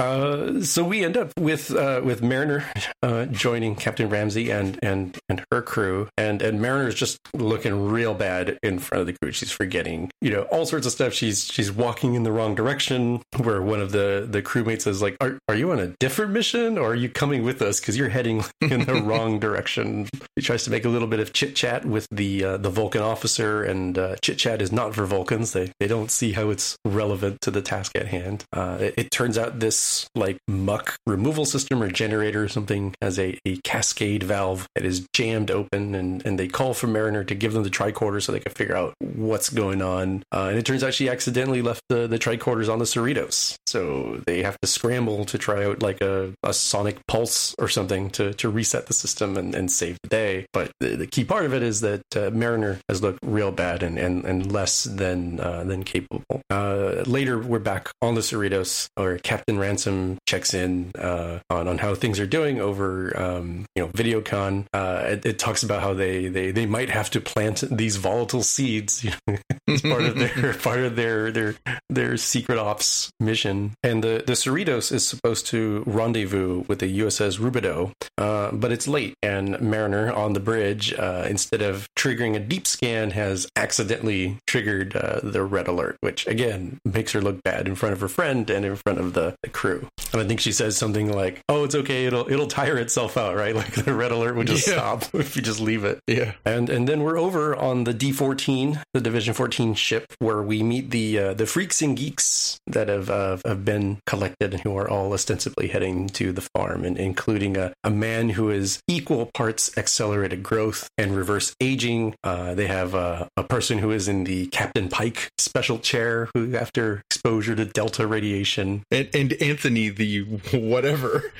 uh, so we end up with uh, with Mariner uh, joining Captain Ramsey and and and her crew, and and Mariner's just looking real bad in front of the crew. She's forgetting, you know, all sorts of stuff. She's she's walking in the wrong direction. Where one of the the crewmates is like, "Are are you on a different mission, or are you coming with us? Because you're heading <laughs> in the wrong direction." He tries to make a little bit of chit chat with the uh, the Vulcan officer, and uh, chit chat is not for Vulcans. They they don't see how it's relevant to the task at hand. Uh, it, it turns out this like muck removal system or generator or something has a, a cascade valve that is jammed open and, and they call for Mariner to give them the tricorder so they can figure out what's going on. Uh, and it turns out she accidentally left the, the tricorders on the Cerritos. So they have to scramble to try out like a, a sonic pulse or something to, to reset the system and, and save the day. But the, the key part of it is that uh, Mariner has looked real bad and, and, and less than uh, than capable. Uh, later, we're back on the Cerritos, or Captain Ransom checks in uh, on on how things are doing over um, you know VideoCon. Uh, it, it, talks about how they, they they might have to plant these volatile seeds <laughs> as part of their <laughs> part of their their their secret ops mission. And the the Cerritos is supposed to rendezvous with the USS Rubidoux, uh, but it's late, and Mariner on the bridge uh, instead of triggering a deep scan has accidentally triggered uh, the red alert, which again makes her look bad in front of her friend and in front of the, the crew. And I think she says something like, "Oh, it's okay. It'll it'll tire itself out, right? <laughs> Like the red alert would just yeah. stop <laughs> if you just leave it." Yeah. And and then we're over on the D14, the Division 14 ship, where we meet the uh, the freaks and geeks that have uh, have been collected and who are all ostensibly heading to the farm, and including a, a man who is equal parts accelerated growth and reverse aging. Uh, they have a person who is in the Captain Pike special chair, who after exposure to delta radiation, and, and Anthony the whatever.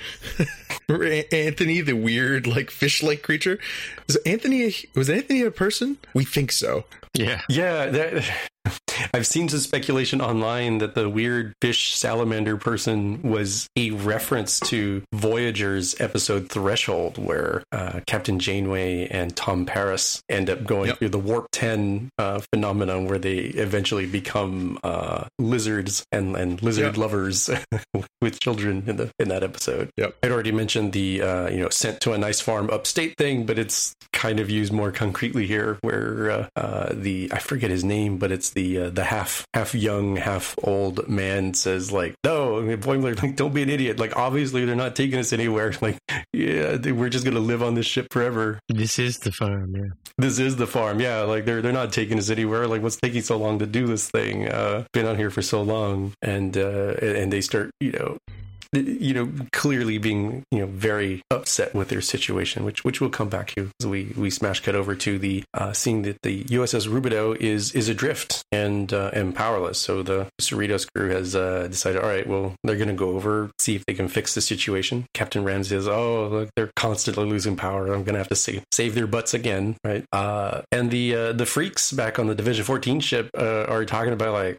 <laughs> Anthony, the weird, like fish-like creature. Was Anthony? Was Anthony a person? We think so. Yeah, yeah. That, <laughs> I've seen some speculation online that the weird fish salamander person was a reference to Voyager's episode Threshold, where uh, Captain Janeway and Tom Paris end up going yep. through the warp 10 uh, phenomenon where they eventually become uh, lizards and, and lizard yep. lovers <laughs> with children in the in that episode. Yep. I'd already mentioned the uh, you know sent to a nice farm upstate thing, but it's kind of used more concretely here, where uh, uh, the I forget his name, but it's the uh, the half half young, half old man says like, "No, I mean, Boimler, like, don't be an idiot. Like, obviously they're not taking us anywhere. <laughs> Like, yeah, we're just gonna live on this ship forever. This is the farm. Yeah, this is the farm. Yeah, like they're they're not taking us anywhere. Like, what's taking so long to do this thing? Uh, been on here for so long, and uh, and they start, you know, you know, clearly being you know very upset with their situation, which which we'll come back to as we we smash cut over to the uh, seeing that the USS Rubidoux is is adrift and uh, and powerless. So the Cerritos crew has uh, decided, all right, well, they're going to go over see if they can fix the situation. Captain Ramsey says, oh, look, they're constantly losing power. I'm going to have to save save their butts again, right? Uh, and the uh, the freaks back on the Division 14 ship uh, are talking about like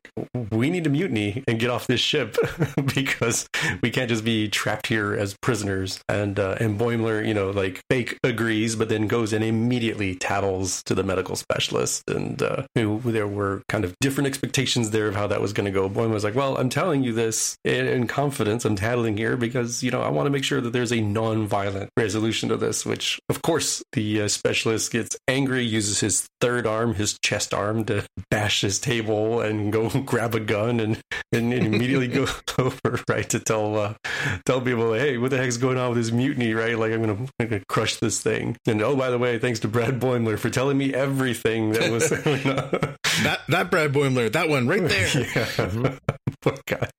we need to mutiny and get off this ship <laughs> because we can't can't just be trapped here as prisoners. And uh, and Boimler, you know, like fake agrees, but then goes and immediately tattles to the medical specialist. And uh, there were kind of different expectations there of how that was going to go. Boimler was like, "Well, I'm telling you this in, in confidence. I'm tattling here because you know I want to make sure that there's a non-violent resolution to this." Which, of course, the uh, specialist gets angry, uses his third arm, his chest arm, to bash his table and go <laughs> grab a gun and and, and immediately go <laughs> <laughs> over right to tell uh, <laughs> tell people, hey, what the heck's going on with this mutiny? Right, like I'm gonna, crush this thing. And oh, by the way, thanks to Brad Boimler for telling me everything that was <laughs> going on. that that Brad Boimler, that one right there. <laughs> yeah. Poor guy.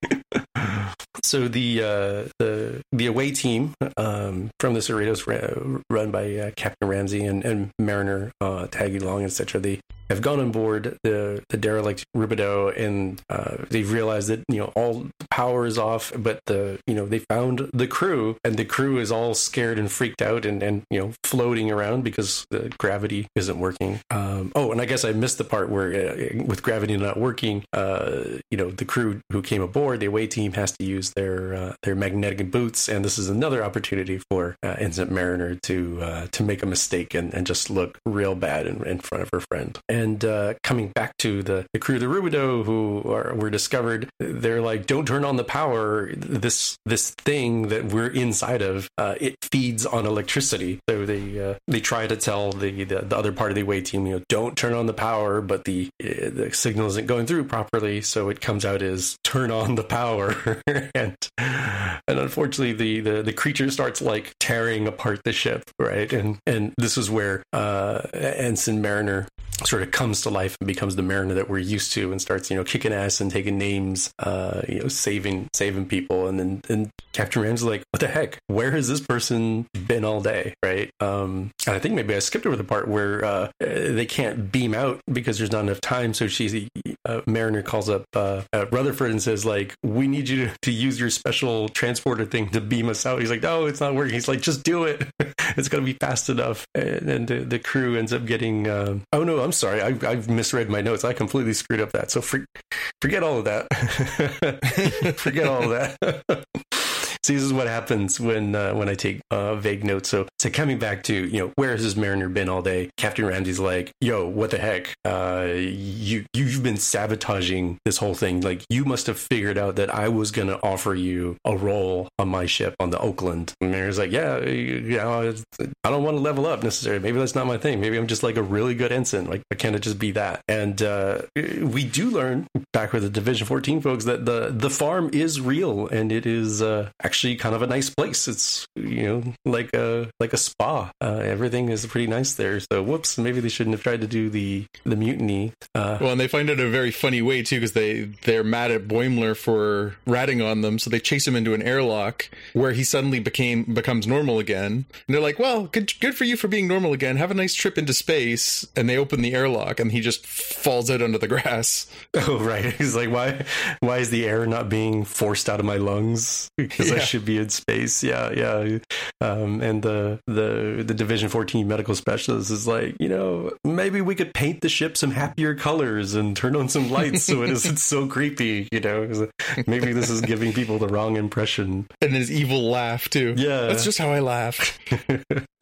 So the uh, the the away team um, from the Cerritos, run by uh, Captain Ramsey and, and Mariner uh, tagging along, etc. They have gone on board the the derelict Rubidoux, and uh, they've realized that you know all power is off, but the you know they found the crew, and the crew is all scared and freaked out, and and you know floating around because the gravity isn't working. Um, oh, and I guess I missed the part where uh, with gravity not working, uh, you know the crew who came aboard, the away team has to use their uh, their magnetic boots, and this is another opportunity for uh, Ensign Mariner to uh, to make a mistake and, and just look real bad in, in front of her friend. And uh, coming back to the, the crew, the Rubidoux, who are, were discovered, they're like, "Don't turn on the power. This this thing that we're inside of, uh, it feeds on electricity." So they uh, they try to tell the, the, the other part of the away team, you know, don't turn on the power, but the the signal isn't going through properly, so it comes out as turn on the power, <laughs> and and unfortunately the, the the creature starts like tearing apart the ship, right? And and this is where uh, Ensign Mariner sort of comes to life and becomes the mariner that we're used to and starts you know kicking ass and taking names uh you know saving saving people. And then and captain ram's like what the heck? Where has this person been all day? Right? Um and i think maybe i skipped over the part where uh they can't beam out because there's not enough time. So she's uh, mariner calls up uh, uh, rutherford and says like we need you to, to use your special transporter thing to beam us out. He's like no it's not working. He's like just do it. <laughs> It's gonna be fast enough. And, and the, the, crew ends up getting uh, oh no i'm sorry I, i've misread my notes. I completely screwed up that so for, forget all of that. <laughs> Forget all of that <laughs> so this is what happens when uh, when I take uh, vague notes. So, so coming back to you know where has this mariner been all day? Captain Ramsey's like, yo, what the heck? Uh, you you've been sabotaging this whole thing. Like you must have figured out that I was gonna offer you a role on my ship on the Oakland. And Mariner's like, yeah, you know, I don't want to level up necessarily. Maybe that's not my thing. Maybe I'm just like a really good ensign. Like, why can't just be that? And uh, we do learn back with the Division 14 folks that the the farm is real and it is uh, actually kind of a nice place. It's you know like a like a spa. Uh, everything is pretty nice there. So whoops, maybe they shouldn't have tried to do the the mutiny. Uh, well, and they find it a very funny way too because they they're mad at Boimler for ratting on them, so they chase him into an airlock where he suddenly became becomes normal again. And they're like, "Well, good good for you for being normal again. Have a nice trip into space." And they open the airlock, and he just falls out under the grass. <laughs> Oh right, <laughs> he's like, "Why why is the air not being forced out of my lungs?" Because yeah. I should be in space. Yeah, yeah. Um, and the the the Division 14 medical specialist is like, you know, maybe we could paint the ship some happier colors and turn on some lights so it isn't so creepy. You know, maybe this is giving people the wrong impression. And his evil laugh too. Yeah, that's just how I laugh. <laughs>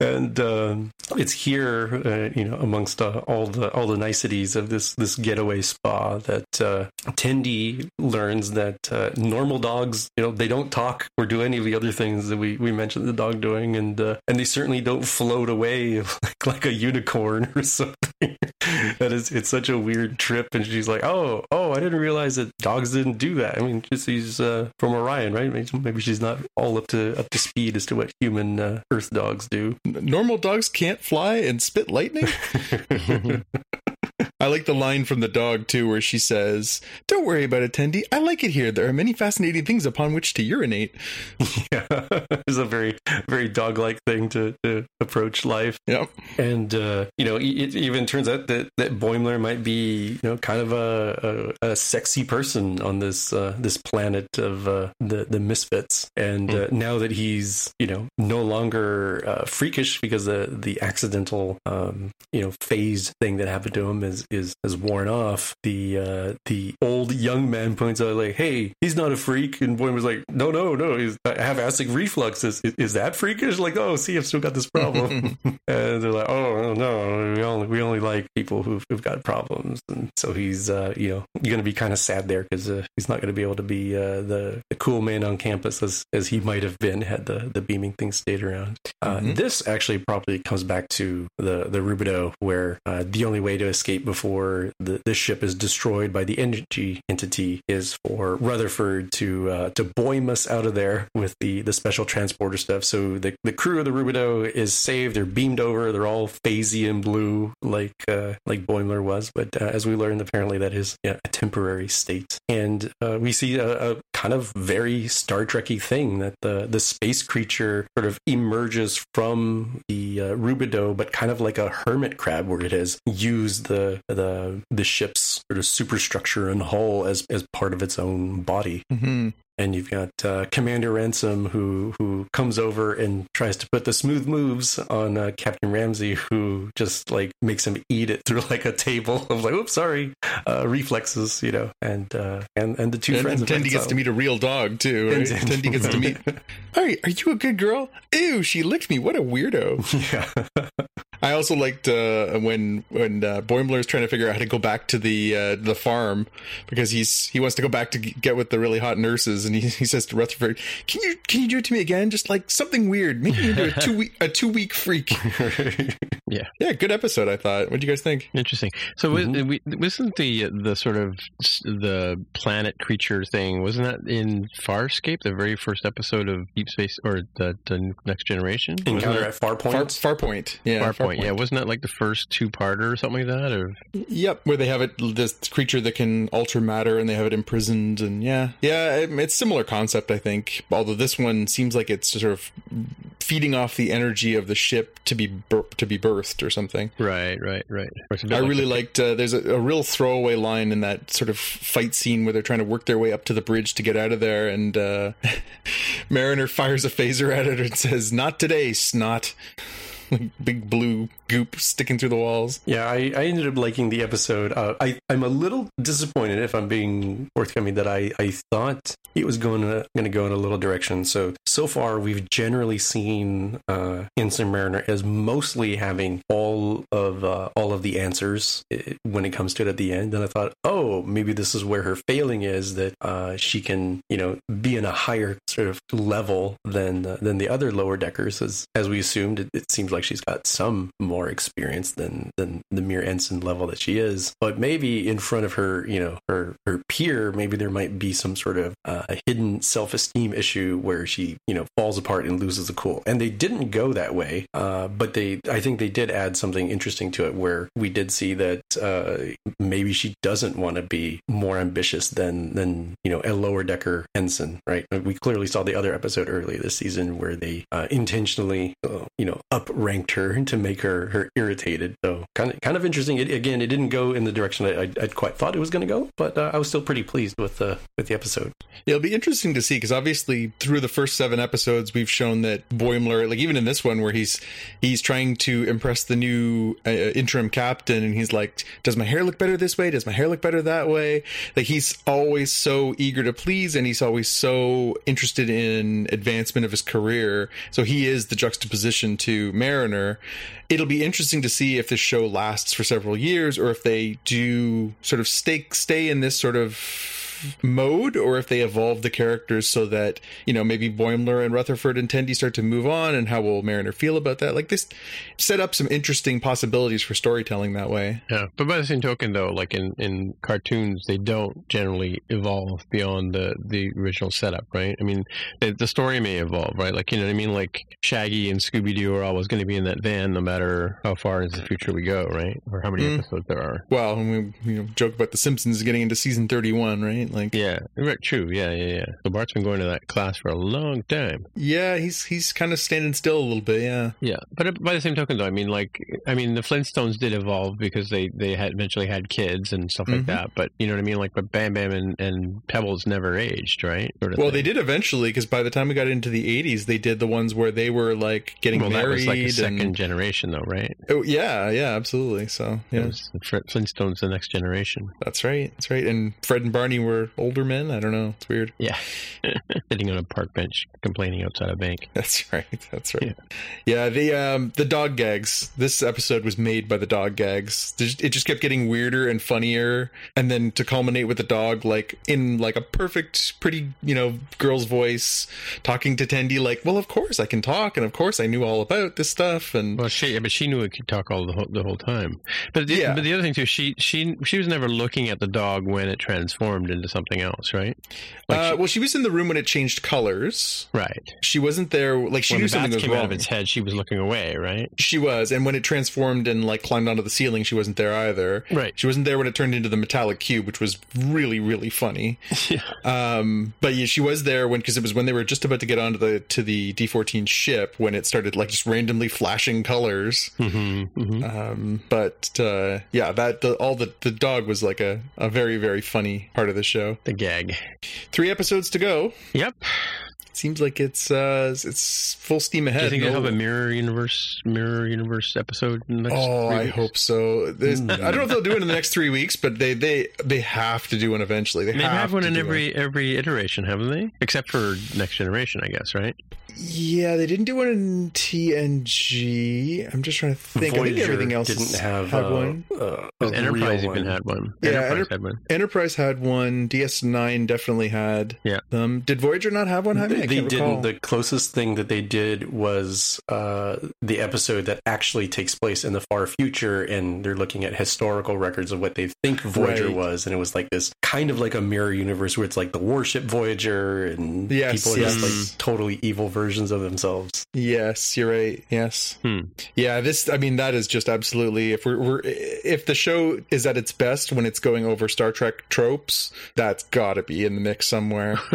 and uh, it's here, uh, you know, amongst uh, all the all the niceties of this this getaway spa that uh, Tendi learns that uh, normal dogs, you know, they don't talk or do any of the other things that we, we mentioned the dog doing, and uh, and they certainly don't float away like, <laughs> like a unicorn or something. That is, it's such a weird trip, and she's like, oh, oh, I didn't realize that dogs didn't do that. I mean, just he's uh, from Orion, right? Maybe she's not all up to up to speed as to what human uh, Earth dogs do normal dogs can't fly and spit lightning? <laughs> <laughs> I like the line from the dog too, where she says, "Don't worry about it, Tendi. I like it here. There are many fascinating things upon which to urinate." <laughs> Yeah, <laughs> it's a very, very dog-like thing to, to approach life. Yep. And uh, you know, it even turns out that that Boimler might be, you know, kind of a, a, a sexy person on this uh, this planet of uh, the the misfits. And mm. now that he's, you know, no longer uh, freakish because the the accidental, um, you know, phase thing that happened to him is is is worn off, the uh, the old young man points out like, "Hey, he's not a freak," and Boimler's like, "No, no, no, he's, I have acid reflux. Is, is that freakish?" Like, "Oh, see, I've still got this problem." <laughs> and they're like, "Oh no, we only we only like people who've, who've got problems." And so he's uh, you know going to be kind of sad there because uh, he's not going to be able to be uh, the, the cool man on campus as as he might have been had the the beaming thing stayed around. Uh, mm-hmm. This actually probably comes back to the the Rubidoux, where uh, the only way to escape before the, this ship is destroyed by the energy entity is for Rutherford to uh, to boim us out of there with the the special transporter stuff. So the the crew of the Rubidoux is saved. They're beamed over. They're all phasey and blue like uh, like Boimler was. But uh, as we learned, apparently that is yeah, a temporary state. And uh, we see a, kind of very Star Trekky thing that the the space creature sort of emerges from the uh, Rubidoux, but kind of like a hermit crab, where it has used the the the ship's sort of superstructure and hull as as part of its own body. Mm-hmm and you've got uh, Commander Ransom who who comes over and tries to put the smooth moves on uh, Captain Ramsey, who just like makes him eat it through <laughs> like a table of like, oops, sorry, uh, reflexes, you know, and uh, and and the two and, friends. And Tendi gets to meet a real dog too. <laughs> Right? And Tendi gets to meet. <laughs> Hey, are you a good girl? Ew, she licked me. What a weirdo. Yeah. I also liked uh, when when uh, Boimler is trying to figure out how to go back to the uh, the farm because he's he wants to go back to get with the really hot nurses, and he, <laughs> he says to Rutherford, "Can you can you do it to me again? Just like something weird, make me into a two week a two week freak." <laughs> yeah, yeah, good episode. I thought. What do you guys think? Interesting. So mm-hmm. wasn't the the sort of the planet creature thing wasn't that in Farscape, the very first episode of Deep Space or the, the Next Generation? Encounter at Farpoint. Far, Farpoint. Yeah. Farpoint point. Yeah, wasn't that like the first two parter or something like that? Or yep, where they have it this creature that can alter matter and they have it imprisoned, and yeah, yeah, it, it's similar concept, I think. Although this one seems like it's sort of feeding off the energy of the ship to be bur- to be birthed or something. Right, right, right. I really liked. Uh, there's a, a, real throwaway line in that sort of fight scene where they're trying to work their way up to the bridge to get out of there, and uh, <laughs> Mariner fires a phaser at it and says, "Not today, snot." <laughs> like big blue goop sticking through the walls. Yeah, I, I ended up liking the episode. Uh, I I'm a little disappointed if I'm being forthcoming that I I thought it was going to going to go in a little direction. So so far we've generally seen uh, Ensign Mariner as mostly having all of uh, all of the answers eh, when it comes to it at the end, and I thought, oh, maybe this is where her failing is that uh, she can you know be in a higher sort of level than uh, than the other lower deckers as as we assumed. It, it seems like she's got some more experience than than the mere ensign level that she is, but maybe in front of her you know her her peer, maybe there might be some sort of uh, hidden self esteem issue where she you know falls apart and loses the cool. And they didn't go that way, uh, but they I think they did add something interesting to it where we did see that uh, maybe she doesn't want to be more ambitious than than you know a lower decker ensign, right? We clearly saw the other episode early this season where they uh, intentionally uh, you know upranked her <laughs> to make her her irritated. So kind of kind of interesting. It, again, it didn't go in the direction I, I, I quite thought it was going to go, but uh, I was still pretty pleased with the with the episode. It'll be interesting to see because obviously through the first seven episodes, we've shown that Boimler, like even in this one where he's he's trying to impress the new uh, interim captain, and he's like, "Does my hair look better this way? Does my hair look better that way?" Like he's always so eager to please, and he's always so interested in advancement of his career. So he is the juxtaposition to Mariner. It'll be interesting to see if this show lasts for several years, or if they do sort of stay stay in this sort of mode or if they evolve the characters so that, you know, maybe Boimler and Rutherford and Tendi start to move on and how will Mariner feel about that? Like this set up some interesting possibilities for storytelling that way. Yeah. But by the same token though, like in, in cartoons, they don't generally evolve beyond the, the original setup, right? I mean, the, the story may evolve, right? Like, you know what I mean? Like Shaggy and Scooby Doo are always going to be in that van no matter how far into the future we go, right? Or how many mm. episodes there are. Well, we you know, joke about The Simpsons getting into season 31, right? Right? Like, Yeah, right. True. Yeah, yeah, yeah. So Bart's been going to that class for a long time. yeah, he's he's kind of standing still a little bit. Yeah, Yeah, but by the same token, though, I mean, like, I mean, the Flintstones did evolve because they they had eventually had kids and stuff like Mhm. that. But you know what I mean? Like, but Bam Bam and, and Pebbles never aged, right? Sort of well, thing. they did eventually because by the time we got into the '80s, they did the ones where they were like getting Well, that was like a second and, generation, though, right? oh, yeah, yeah, absolutely. So yeah, Flintstones, the next generation. that's right, that's right. And Fred and Barney were older men. I don't know. It's weird. Yeah, <laughs> sitting on a park bench complaining outside a bank. <laughs> That's right. That's right. Yeah. the um the dog gags. This episode was made by the dog gags. It just kept getting weirder and funnier, and then to culminate with the dog like in like a perfect, pretty you know girl's voice talking to Tendi like, well, of course I can talk, and of course I knew all about this stuff, and Well, she, yeah, but she knew it could talk all the whole, the whole time. But the, Yeah. but the other thing too, she she she was never looking at the dog when it transformed into something else, right? Like uh, she- well, she was in the room when it changed colors. right. She wasn't there. Like she when knew the something was came wrong. out of its head, she was looking away, right? She was, and when it transformed and like climbed onto the ceiling, she wasn't there either. Right. She wasn't there when it turned into the metallic cube, which was really, really funny. <laughs> Yeah. Um, but yeah, she was there when because it was when they were just about to get onto the to the D fourteen ship when it started like just randomly flashing colors. hmm hmm Um, but uh, yeah, that the, all the the dog was like a a very very funny part of the show. The gag. Three episodes to go. Yep. Seems like it's uh it's full steam ahead. Do you think No- they'll have a mirror universe mirror universe episode in the next? Oh, three I hope so. There's, I don't know if they'll do it in the next three weeks, but they they they have to do one eventually. They They've have one to in every every iteration, haven't they? Except for Next Generation, I guess, right? Yeah, they didn't do one in TNG. I'm just trying to think. I think everything else didn't have had uh, one. Uh, Enterprise real even one. had one. Yeah, Enterprise Enter- had one. Enterprise had one. DS9 definitely had. Yeah. Um, did Voyager not have one? Jaime? I They, they can't didn't. recall. The closest thing that they did was uh, the episode that actually takes place in the far future, and they're looking at historical records of what they think Voyager Right. was, and it was like this kind of like a mirror universe where it's like the warship Voyager, and Yes, people are just like totally evil versions of themselves. Yes, you're right. Yes. Hmm. Yeah, this I mean that is just absolutely if we're, we're if the show is at its best when it's going over Star Trek tropes, that's got to be in the mix somewhere. <laughs>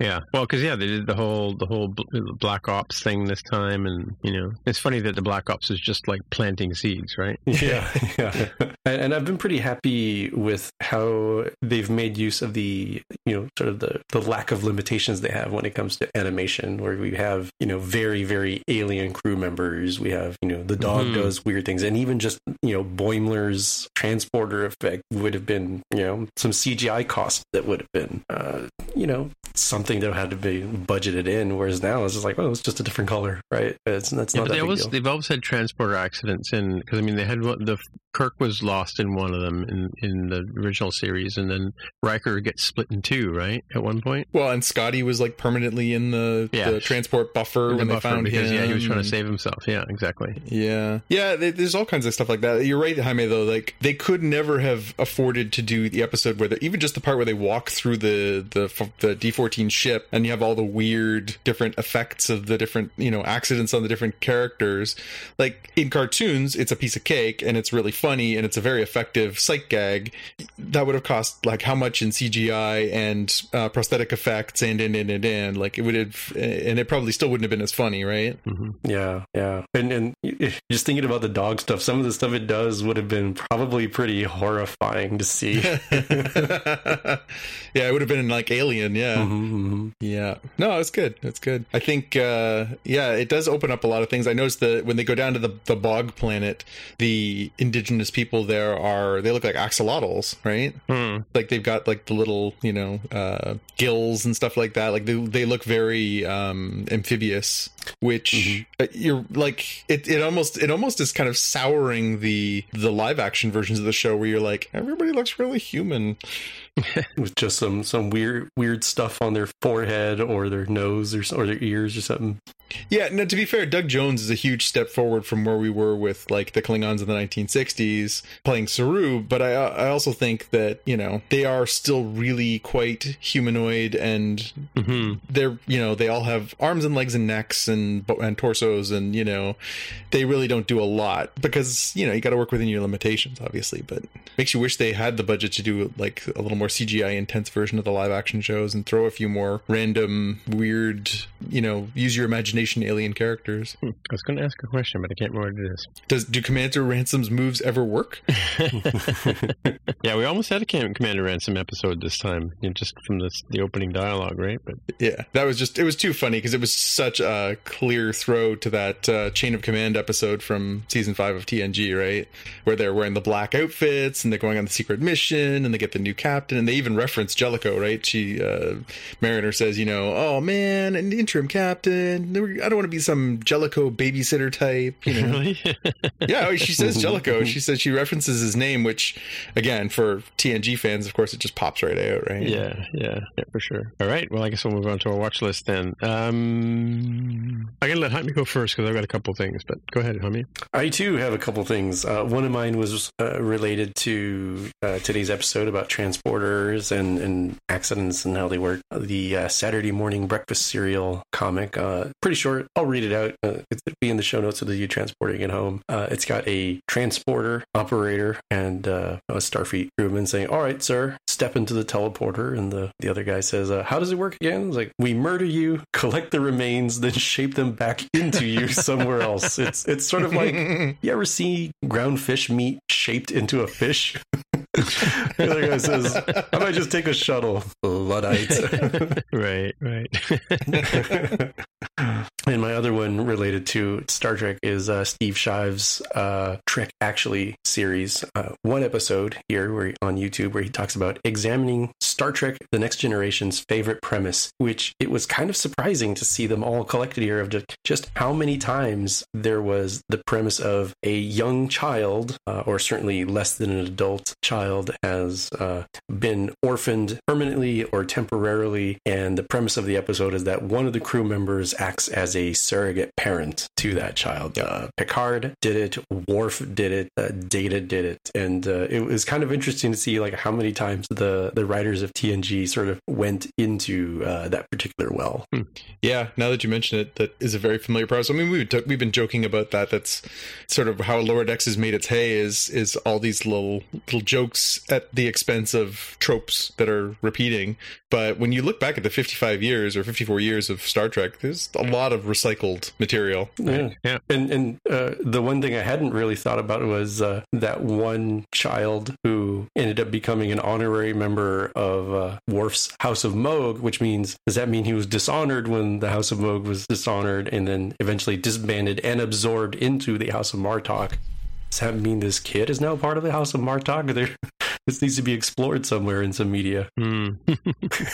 Yeah, well, because yeah, they did the whole the whole Black Ops thing this time, and you know, it's funny that the Black Ops is just like planting seeds, right? <laughs> Yeah, <laughs> yeah. And, and I've been pretty happy with how they've made use of the, you know, sort of the, the lack of limitations they have when it comes to animation, where we have, you know, very, very alien crew members. We have, you know, the dog Mhm. does weird things. And even just, you know, Boimler's transporter effect would have been, you know, some CGI cost that would have been, uh, you know, something that had to be budgeted in. Whereas now it's just like, oh, it's just a different color, right? It's, that's Yeah, not but that they always deal. they've always had transporter accidents in because I mean they had one, the Kirk was lost in one of them in in the original series, and then Riker gets split in two, right? At one point, well, and Scotty was like permanently in the, Yeah. the transport buffer The when they buffer, found because him. yeah, he was trying to save himself. Yeah, exactly. Yeah, yeah. they- There's all kinds of stuff like that. You're right, Jaime. Though, like they could never have afforded to do the episode where, they even just the part where they walk through the the the D14 ship, and you have all the weird different effects of the different you know accidents on the different characters. Like in cartoons, it's a piece of cake, and it's really funny, and it's a very effective sight gag. That would have cost like how much in CGI and uh, prosthetic effects and and and and and like it would have, and it probably still wouldn't have been as funny, right? hmm Yeah, yeah, and and <laughs> just thinking about the dog stuff, some of the stuff it does would have been probably pretty horrifying to see. <laughs> <laughs> yeah, it would have been like Alien. Yeah, Mhm, mhm. yeah. No, it's good. It's good. I think, uh, yeah, it does open up a lot of things. I noticed that when they go down to the the bog planet, the indigenous people there are they look like axolotls, right? Hmm. Like they've got like the little you know uh, gills and stuff like that. Like they they look very um, amphibious, which uh, you're like it. It almost it almost is kind of souring the the live action versions of the show where you're like everybody looks really human. <laughs> with just some some weird weird stuff on their forehead or their nose or or their ears or something. Yeah, no, to be fair, Doug Jones is a huge step forward from where we were with like the Klingons in the 1960s playing Saru, but I I also think that, you know, they are still really quite humanoid and hmm they're, you know, they all have arms and legs and necks and and torsos and, you know, they really don't do a lot because, you know, you got to work within your limitations obviously, but makes you wish they had the budget to do like a little more CGI intense version of the live action shows and throw a few more random weird, you know, use your imagination alien characters. I was going to ask a question, but I can't remember what it is. Does do Commander Ransom's moves ever work? <laughs> <laughs> yeah, we almost had a Commander Ransom episode this time, you know, just from this, the opening dialogue, right? But Yeah, that was just it was too funny because it was such a clear throw to that uh, Chain of Command episode from season five of TNG, right? Where they're wearing the black outfits and they're going on the secret mission and they get the new captain and they even reference Jellico, right? She uh, Mariner says, you know, oh man, an interim captain. I don't want to be some Jellico babysitter type, you know. really, <laughs> yeah, she says Jellico. She says she references his name, which again for TNG fans, of course, it just pops right out, right? yeah, yeah, yeah, for sure. All right, well, I guess we'll move on to our watch list then. Um, I'm gonna let Jaime go first because I've got a couple things, but go ahead, Jaime. I too have a couple things. Uh, one of mine was uh, related to uh, today's episode about and, and accidents and how they work. The uh, Saturday morning breakfast cereal comic, uh, pretty short. I'll read it out. Uh, it'll be in the show notes of the you transporting it home. Uh, it's got a transporter operator and uh, a Starfleet crewman saying, "All right, sir, step into the teleporter." And the the other guy says, uh, "How does it work again?" It's like, "We murder you, <laughs> collect the remains, then shape them back into you somewhere else." It's it's sort of like <laughs> you ever see ground fish meat shaped into a fish? <laughs> the other guy says, I might just take a shuttle. Luddite. <laughs> right, right. <laughs> and my other one related to Star Trek is uh, Steve Shives' uh, Trek Actually series. Uh, one episode here where, on YouTube where he talks about examining Star Trek The Next Generation's favorite premise, which it was kind of surprising to see them all collected here of just, how many times there was the premise of a young child, uh, or certainly less than an adult child, has uh, been orphaned permanently or temporarily. And the premise of the episode is that one of the crew members acts as a surrogate parent to that child. Uh, Picard did it, Worf did it, uh, Data did it, and uh, it was kind of interesting to see like how many times the the writers of TNG sort of went into uh, that particular well. Yeah, now that you mention it, that is a very familiar process. I mean, we've t- we've been joking about that. That's sort of how Lower Decks has made its hay. Is is all these little little jokes at the expense of tropes that are repeating. But when you look back at the 55 years or 54 years of Star Trek, there's a lot of recycled material. Yeah. Yeah. And and uh, the one thing I hadn't really thought about was uh, that one child who ended up becoming an honorary member of uh, Worf's House of Mogh, which means does that mean he was dishonored when the House of Mogh was dishonored and then eventually disbanded and absorbed into the House of Martok? Does that mean this kid is now part of the House of Martok? Or there, this needs to be explored somewhere in some media. Hmm. <laughs>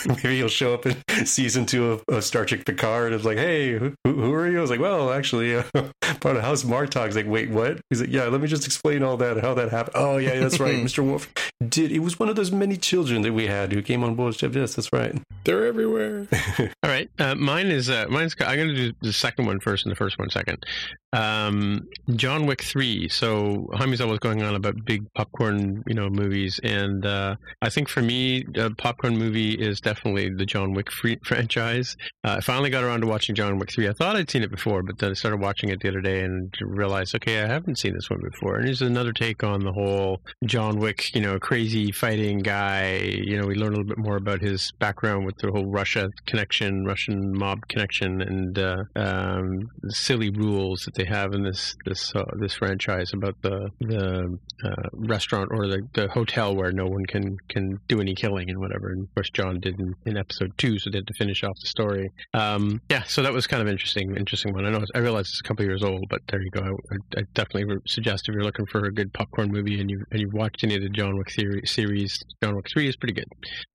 Maybe he'll show up in season two of, of Star Trek Picard. It's like, hey, who, who are you? I was like, well, actually, uh, <laughs> part of House Martok. He's like, wait, what? He's like, yeah, let me just explain all that, how that happened. Oh, yeah, that's right. <laughs> Mr. Worf did. It was one of those many children that we had who came on board. Yes, that's right. They're everywhere. All right, uh, mine is uh, mine's. I'm going to do the second one first and the first one second. Um, John Wick three. So Jaime's always going on about big popcorn, you know, movies, and uh, I think for me, a popcorn movie is definitely the John Wick franchise. Uh, I finally got around to watching John Wick three. I thought I'd seen it before, but then I started watching it the other day and realized, okay, I haven't seen this one before. And here's another take on the whole John Wick, you know, crazy fighting guy. You know, we learn a little bit more about his background with the whole Russia connection, Russian mob connection, and uh, um, silly rules that they have in this this uh, this franchise about the the uh, restaurant or the, the hotel where no one can can do any killing and whatever. And of course, John did in, in episode two, so they had to finish off the story. Um, yeah, so that was kind of interesting, interesting one. I know I realize it's a couple years old, but there you go. I, I definitely would suggest if you're looking for a good popcorn movie and you and you've watched any of the John Wick series, John Wick three is pretty good.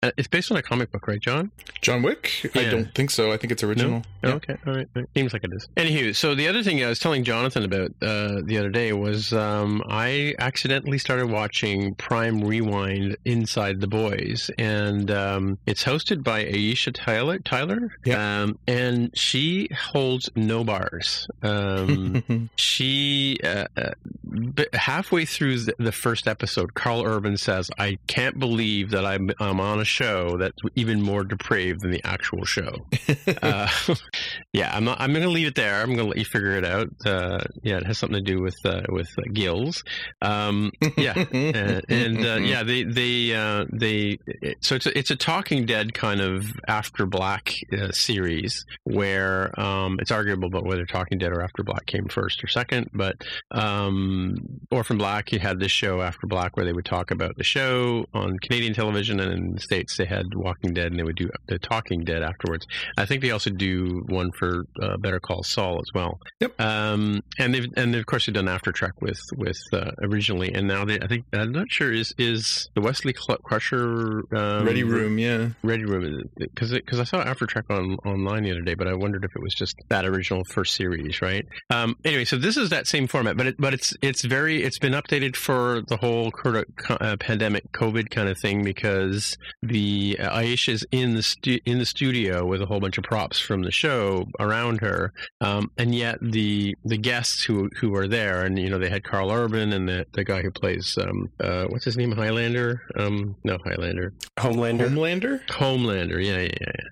Uh, it's based on a comic book, right, John? John Wick? I don't think so. I think it's original. Oh, Yeah. Okay, all right. It seems like it is. Anywho, so the other thing I was telling Jonathan about uh, the other day was um, I accidentally started watching Prime Rewind Inside the Boys, and um, it's hosted by Aisha Tyler. Tyler, Yeah. um, and she holds no bars. Um, <laughs> she uh, uh, b- halfway through the, the first episode, Karl Urban says, "I can't believe that I'm I'm on a show that's even more depraved than the actual show." <laughs> uh, yeah, I'm not. I'm going to leave it there. I'm going to let you figure it out. Uh, yeah, it has something to do with uh, with uh, gills. Um, yeah, uh, and uh, yeah, they they uh, they. So it's a, it's a Talking Dead kind of After Black series where um, it's arguable about whether Talking Dead or After Black came first or second. But um, Orphan Black, you had this show After Black where they would talk about the show on Canadian television, and in the states they had Walking Dead, and they would do the Talking Dead afterwards. I think they also do one for uh, Better Call Saul as well. Yep. Um, and they've and of course they've done After Trek with with uh, originally, and now they I think I'm not sure is is the Wesley Crusher um, Ready Room, yeah. Ready Room because because I saw After Trek on online the other day, but I wondered if it was just that original first series, right? Um, anyway, so this is that same format, but it, but it's it's very it's been updated for the whole uh, pandemic COVID kind of thing because the uh, Aisha's in the stu- in the studio with a whole bunch of props from the show around her, um, and yet the the guests who who are there, and you know they had Karl Urban and the the guy who plays um, uh, what's his name Highlander, um, no Highlander, Homelander. Homelander? Homelander, yeah, yeah, yeah.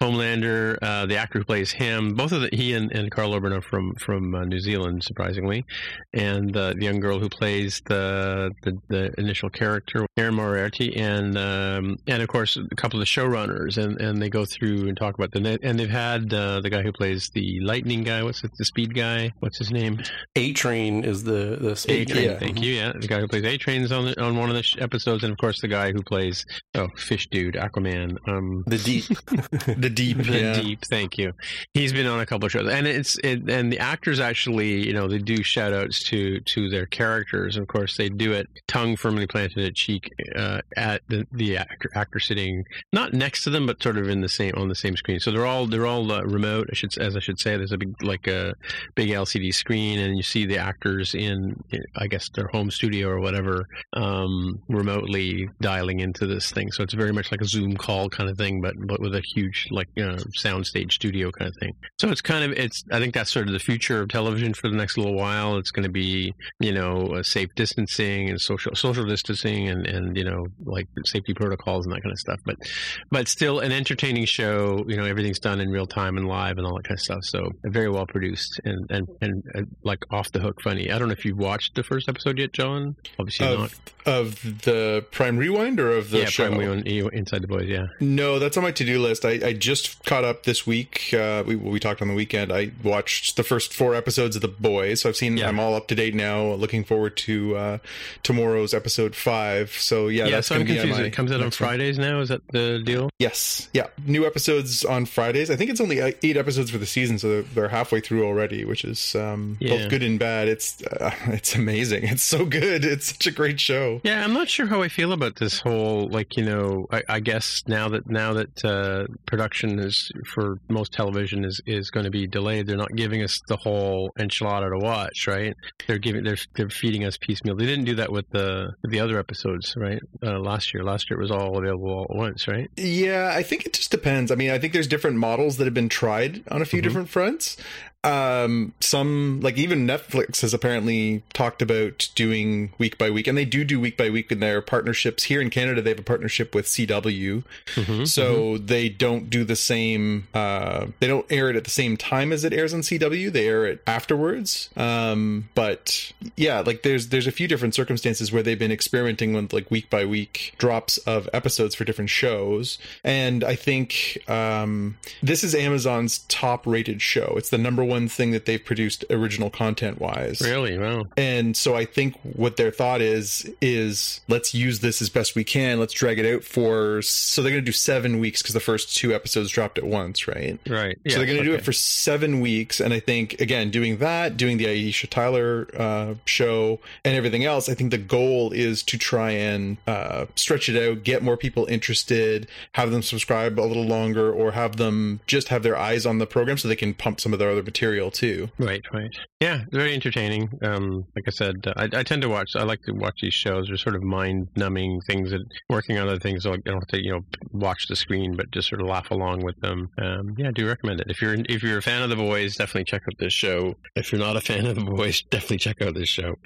Homelander, uh, the actor who plays him, both of the, he and, and Karl Urban are from from uh, New Zealand, surprisingly, and uh, the young girl who plays the the, the initial character, Erin Moriarty, and um, and of course a couple of the showrunners, and, and they go through and talk about the and they've had uh, the guy who plays the lightning guy, what's it, the speed guy, what's his name? A Train is the the speed Train, yeah. thank you. Yeah, the guy who plays A Train is on the, on one of the sh- episodes, and of course the guy who plays oh Fish Dude, Aquaman. Um, The deep. <laughs> The Deep, the yeah. deep thank you he's been on a couple of shows and it's it, and the actors actually you know they do shout outs to to their characters of course they do it tongue firmly planted at cheek uh, at the, the actor, actor sitting not next to them but sort of in the same on the same screen so they're all they're all uh, remote I should as I should say there's a big like a big LCD screen and you see the actors in I guess their home studio or whatever um, remotely dialing into this thing so it's very much like a Zoom call kind of thing but but with a huge like uh, soundstage studio kind of thing. So it's kind of it's I think that's sort of the future of television for the next little while. It's going to be you know uh, safe distancing and social social distancing and and you know like safety protocols and that kind of stuff. But but still an entertaining show. You know everything's done in real time and live and all that kind of stuff. So very well produced and and and uh, like off the hook funny. I don't know if you've watched the first episode yet, John. Obviously not. Of, of the Prime Rewind or of the yeah, show? Prime Wheel- Inside the Boys. Yeah. No, that's on my to do list. I, I just caught up this week. Uh, we we talked on the weekend. I watched the first four episodes of The Boys, so I've seen. Yeah. I'm all up to date now. Looking forward to uh, tomorrow's episode five. So yeah, Yeah, that's so I'm going be on confused. my It comes out on next one. Fridays now. Is that the deal? Yes, yeah, new episodes on Fridays. I think it's only uh, eight episodes for the season, so they're, they're halfway through already, which is um, Yeah. both good and bad. It's uh, <laughs> it's amazing. It's so good. It's such a great show. Yeah, I'm not sure how I feel about this whole like you know. I, I guess now that now that uh, production is for most television is is going to be delayed, they're not giving us the whole enchilada to watch, right? They're giving they're they're feeding us piecemeal. They didn't do that with the with the other episodes, right? Uh, last year, last year it was all available all at once, right? Yeah, I think it just depends. I mean, I think there's different models that have been tried on a few Mhm. different fronts. Um, some like even Netflix has apparently talked about doing week by week, and they do do week by week in their partnerships. Here in Canada, they have a partnership with CW, Mm-hmm. so they don't do the same. Uh, they don't air it at the same time as it airs on CW. They air it afterwards. Um, but yeah, like there's there's a few different circumstances where they've been experimenting with like week by week drops of episodes for different shows, and I think um, this is Amazon's top rated show. It's the number one one thing that they've produced original content wise. Really? Wow. And so I think what their thought is is let's use this as best we can. Let's drag it out for so they're going to do seven weeks because the first two episodes dropped at once, right? Right. so they're going to do it for seven weeks, and I think again doing that, doing the Aisha Tyler uh, show, and everything else. I think the goal is to try and uh, stretch it out, get more people interested, have them subscribe a little longer, or have them just have their eyes on the program so they can pump some of their other material too. Right, right. Yeah, very entertaining. Um, like I said, uh, I, I, tend to watch. I like to watch these shows. They're sort of mind-numbing things that working on other things. So I don't have to, you know, watch the screen, but just sort of laugh along with them. Um, yeah, I do recommend it. If you're if you're a fan of the boys, definitely check out this show. If you're not a fan of the boys, <laughs> definitely check out this show.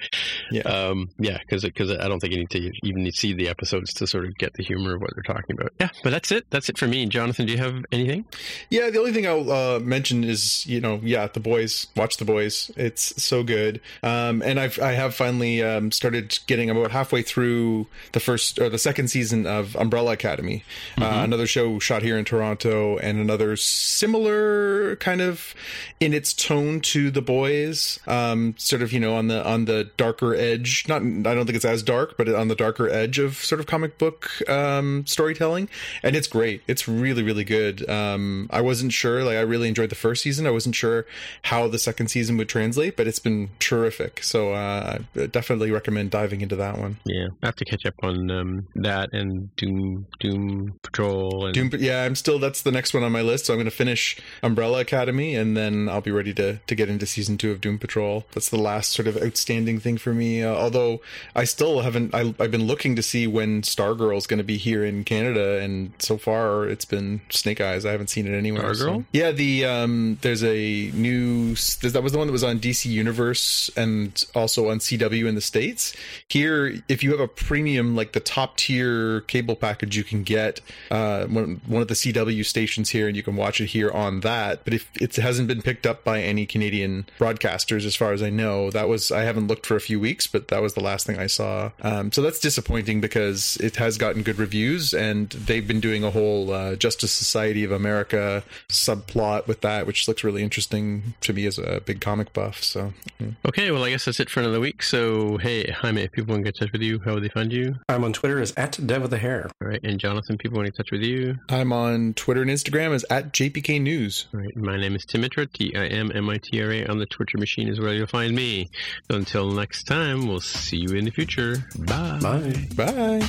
Yeah, um, yeah, because because I don't think you need to even see the episodes to sort of get the humor of what they're talking about. Yeah, but that's it. That's it for me. Jonathan, do you have anything? Yeah, the only thing I'll uh, mention is you know, yeah, the boys. Watch the boys. It's so good. Um, and I've I have finally um, started getting about halfway through the first or the second season of Umbrella Academy, uh, mm-hmm. uh, another show shot here in Toronto, and another similar kind of in its tone to the boys. Um, sort of you know on the on the darker edge. Not I don't think it's as dark, but on the darker edge of sort of comic book um, storytelling, and it's great. It's really really good. Um, I wasn't sure. Like I really enjoyed the first season. I wasn't sure how the second season would translate, but it's been terrific. So uh, I definitely recommend diving into that one. Yeah, I have to catch up on um, that and Doom Doom Patrol and Doom. Yeah, I'm still that's the next one on my list. So I'm going to finish Umbrella Academy and then I'll be ready to to get into season two of Doom Patrol. That's the last sort of outstanding thing for me. Uh, although I still haven't. I, have been looking to see when Stargirl is going to be here in Canada, and so far it's been Snake Eyes. I haven't seen it anywhere. Stargirl. So. Yeah, the um, there's a new. That was the one that was on DC Universe and also on CW in the states. Here, if you have a premium like the top tier cable package, you can get uh, one, one of the CW stations here, and you can watch it here on that. But if it hasn't been picked up by any Canadian broadcasters, as far as I know, that was I haven't looked for a few weeks, but that was the last thing I saw. Um, so that's disappointing because it has gotten good reviews, and they've been doing a whole uh, Justice Society of America subplot with that, which looks really interesting to me as a big comic buff. So, yeah. okay, well, I guess that's it for another week. So, hey, Jaime, if people want to get in touch with you, how would they find you? I'm on Twitter as at Dev of the Hair. All right, and Jonathan, people want to get in touch with you? I'm on Twitter and Instagram as at JPK News. All right, my name is Timitra, T I M M I T R A. On the Twitter machine is where you'll find me. So until next time, we'll see you in the future. Bye. Bye. Bye.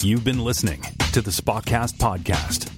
You've been listening to the Spotcast Podcast.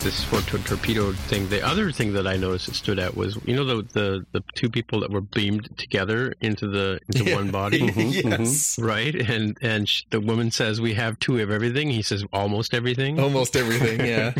This Fort Torpedo thing. The other thing that I noticed that stood out was, you know, the the, the two people that were beamed together into the into yeah. one body, <laughs> mm-hmm, yes, mm-hmm. right? And and she, the woman says we have two of everything. He says almost everything. Almost everything. Yeah.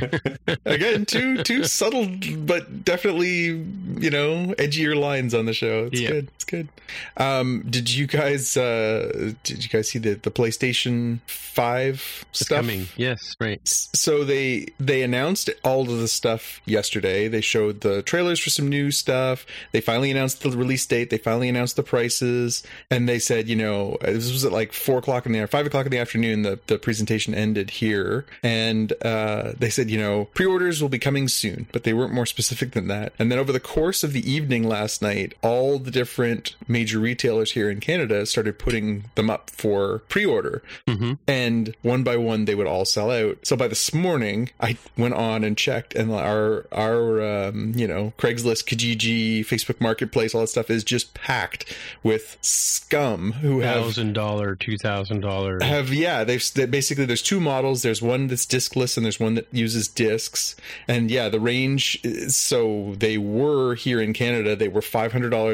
<laughs> Again, two two subtle but definitely you know edgier lines on the show. It's yeah. good. It's good. Um, did you guys uh, did you guys see the the PlayStation Five it's stuff? Coming. Yes. Right. So so they they announced all of the stuff yesterday. They showed the trailers for some new stuff. They finally announced the release date. They finally announced the prices, and they said, you know, this was at like four o'clock in the five o'clock in the afternoon. The the presentation ended here, and uh, they said, you know, pre-orders will be coming soon, but they weren't more specific than that. And then over the course of the evening last night, all the different major retailers here in Canada started putting them up for pre-order, Mm-hmm. and one by one they would all sell out. So by this morning, I went on and checked, and our our um, you know Craigslist, Kijiji, Facebook Marketplace, all that stuff is just packed with scum who have Thousand dollar, two thousand dollars. have yeah they've they, basically there's two models there's one that's discless and there's one that uses discs and yeah the range is- so they were here in canada they were $500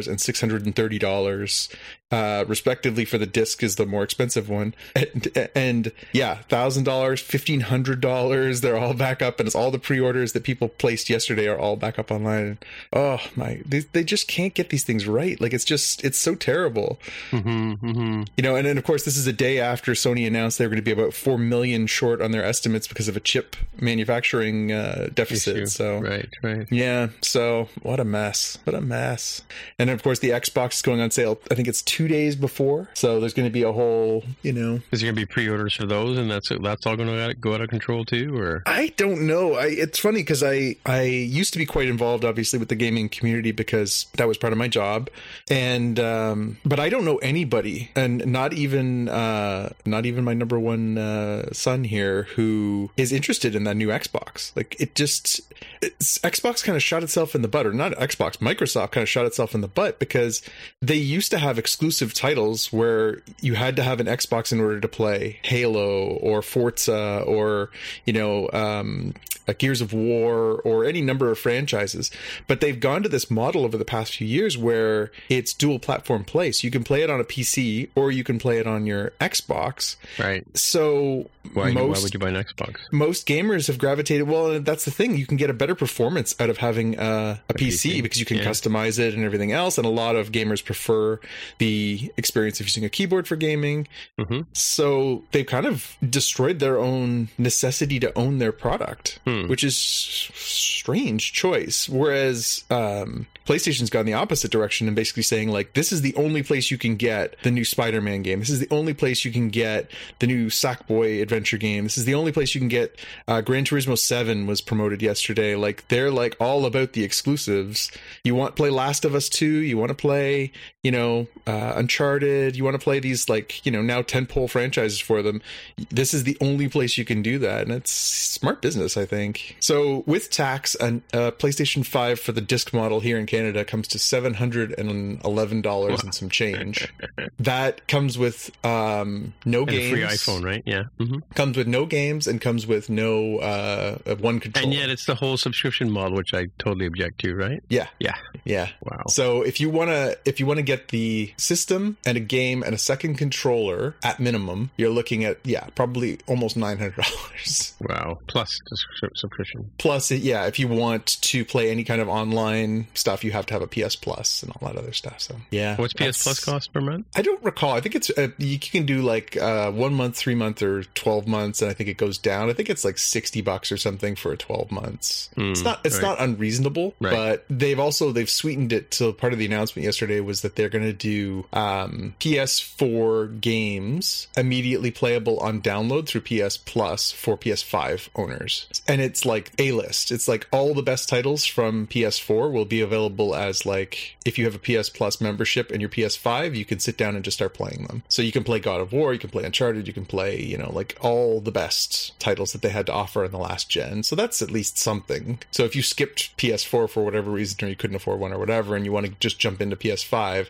and $630 uh, respectively for the disc is the more expensive one and, and yeah $1000 $1500 they're all back up and it's all the pre-orders that people placed yesterday are all back up online oh my they, they just can't get these things right like it's just it's so terrible Mm-hmm, mm-hmm. you know, and then of course this is a day after Sony announced they were going to be about four million short on their estimates because of a chip manufacturing uh, deficit. Issue. So right, right. yeah, so what a mess, what a mess. And of course the Xbox is going on sale. I think it's two days before, so there's going to be a whole, you know, Is there gonna be pre-orders for those, and that's that's all gonna go out of control too, or I don't know. I, it's funny because I I used to be quite involved, obviously, with the gaming community because that was part of my job, and um, but I don't know anybody, and not even uh, not even my number one uh, son here who is interested in that new Xbox. Like it just it's, Xbox kind of shot itself in the butt, or not Xbox, Microsoft kind of shot itself in the butt because they used to have exclusive titles where you had to have an Xbox in order to play Halo or Forza or you know um, like Gears of War or any number of franchises. But they've gone to this model over the past few years where it's dual platform play. So you can play it on a PC or you can play it on your Xbox. right? So Why, most why would you buy an Xbox? most gamers have gravitated well that's the thing you can get a better performance out of having uh, a, PC, PC, because you can yeah. customize it and everything else and a lot of gamers prefer the experience of using a keyboard for gaming Mhm. so they've kind of destroyed their own necessity to own their product Hmm. Which is strange choice. Whereas um, playstation's gone the opposite direction and basically saying like this is the only place you can get the new spider-man game. This is the only place you can get the new sackboy adventure game. This is the only place you can get uh, gran turismo 7 was promoted yesterday. Like they're like all about the exclusives. You want to play last of us 2 you want to play you know uh, uncharted? You want to play these like you know now tentpole franchises for them? This is the only place you can do that and it's smart business i think so with tax a uh, playstation 5 for the disc model here in canada comes to $711 and some change <laughs> that comes with um no And a games free iPhone, right? Yeah. hmm comes with no games and comes with no uh one control And yet, it's the whole subscription model, which I totally object to, right? yeah Yeah. yeah Wow. So if you want to if you want to get the system and a game and a second controller at minimum, you're looking at yeah, probably almost $900. Wow. Plus the subscri- subscription. Plus yeah, if you want to play any kind of online stuff, you have to have a PS Plus and all that other stuff. So yeah. What's PS Plus cost per month? I don't recall. I think it's uh, you can do like uh, one month, three month, or twelve months, and I think it goes down. I think it's like sixty bucks or something for a twelve months. it's Hmm, not it's right. not unreasonable, Right. but they've also they've sweetened it. So part of the announcement yesterday was that they're going to do um, PS4 games immediately playable on download through PS Plus for PS5 owners, and it's like a list. It's like all the best titles from PS4 will be available as like if you have a PS Plus membership and your PS5, you can sit down and just start playing them. So you can play God of War, you can play Uncharted, you can play, you know, like all the best titles that they had to offer in the last gen. So that's at least something. So if you skipped PS4 for whatever reason or you couldn't afford one or whatever and you want to just jump into PS5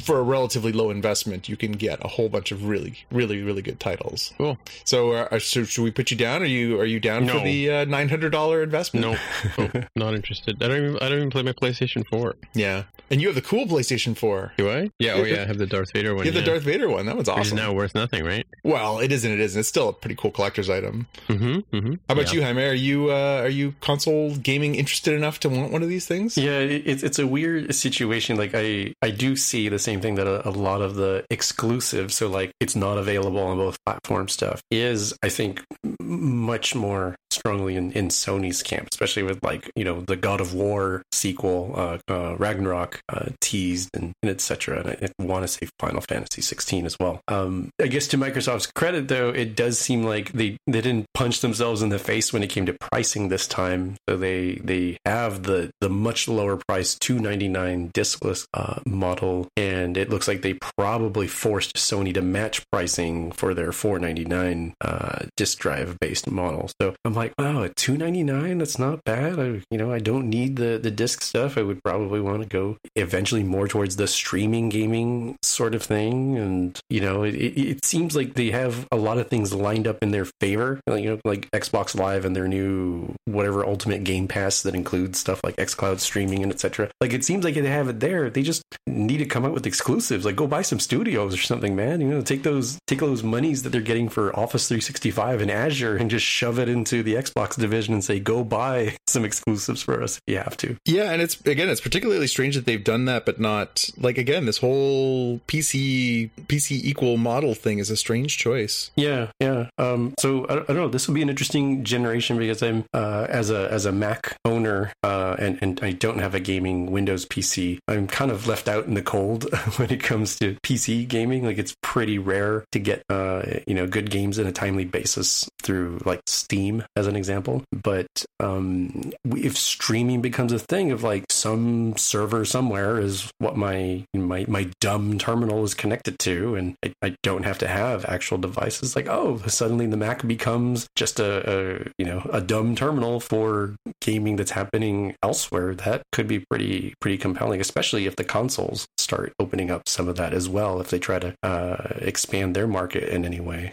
for a relatively low investment, you can get a whole bunch of really really really good titles. Cool. So, uh, so should we put you down? Are you are you down for the uh, $900 investment? No, no, <laughs> not interested. I don't even. I don't even play my PlayStation Four. Yeah. And you have the cool PlayStation 4. Do I? Yeah. Oh, yeah. I have the Darth Vader one. You have yeah. the Darth Vader one. That one's Which is awesome. now worth nothing, right? well, it isn't. It isn't. It's still a pretty cool collector's item. Mm-hmm. mm-hmm. How about you, Jaime? Are you uh, are you console gaming interested enough to want one of these things? Yeah, it's it's a weird situation. Like I I do see the same thing that a, a lot of the exclusives, so like it's not available on both platform stuff, is I think much more strongly in, in Sony's camp, especially with like you know the God of War sequel, uh, uh, Ragnarok uh, teased and, and etc. And I, I want to say Final Fantasy 16 as well. Um, I guess to Microsoft's credit, though, it does seem like they they didn't punch themselves in the face when it came to pricing this time. So they they have the the much lower price 299 discless uh, model, and it looks like they probably forced Sony to match pricing for their 499 uh, disk drive based model. So I'm like, wow, at 299, that's not bad. I, you know, I don't need the the disc stuff. I would probably want to go eventually more towards the streaming gaming sort of thing, and you know, it, it, it seems like they have a lot of things lined up in their favor. You know, like Xbox Live and their new whatever Ultimate Game Pass that includes stuff like XCloud streaming and etc. Like it seems like they have it there. They just need to come out with exclusives. Like go buy some studios or something, man. You know, take those take those monies that they're getting for Office 365 and Azure and just shove it into the Xbox division and say, go buy <laughs> some exclusives for us if you have to. Yeah, and it's again, it's particularly strange that they've done that, but not like again, this whole PC PC equal model thing is a strange choice. Yeah, yeah. Um, so I, I don't know. This will be an interesting generation because I'm uh, as a as a Mac owner uh, and and I don't have a gaming Windows PC. I'm kind of left out in the cold <laughs> when it comes to PC gaming. Like it's pretty rare to get uh, you know good games in a timely basis through like Steam as an example. But um, if streaming becomes a thing of like some server somewhere is what my my my dumb terminal is connected to, and I, I don't have to have actual devices. Like oh, suddenly the Mac becomes just a, a you know a dumb terminal for gaming that's happening elsewhere. That could be pretty pretty compelling, especially if the consoles start opening up some of that as well. If they try to uh, expand their market in any way.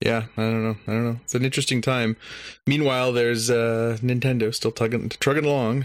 Yeah, I don't know. I don't know. It's an interesting time. Meanwhile, there's uh, Nintendo still tugging, trugging along.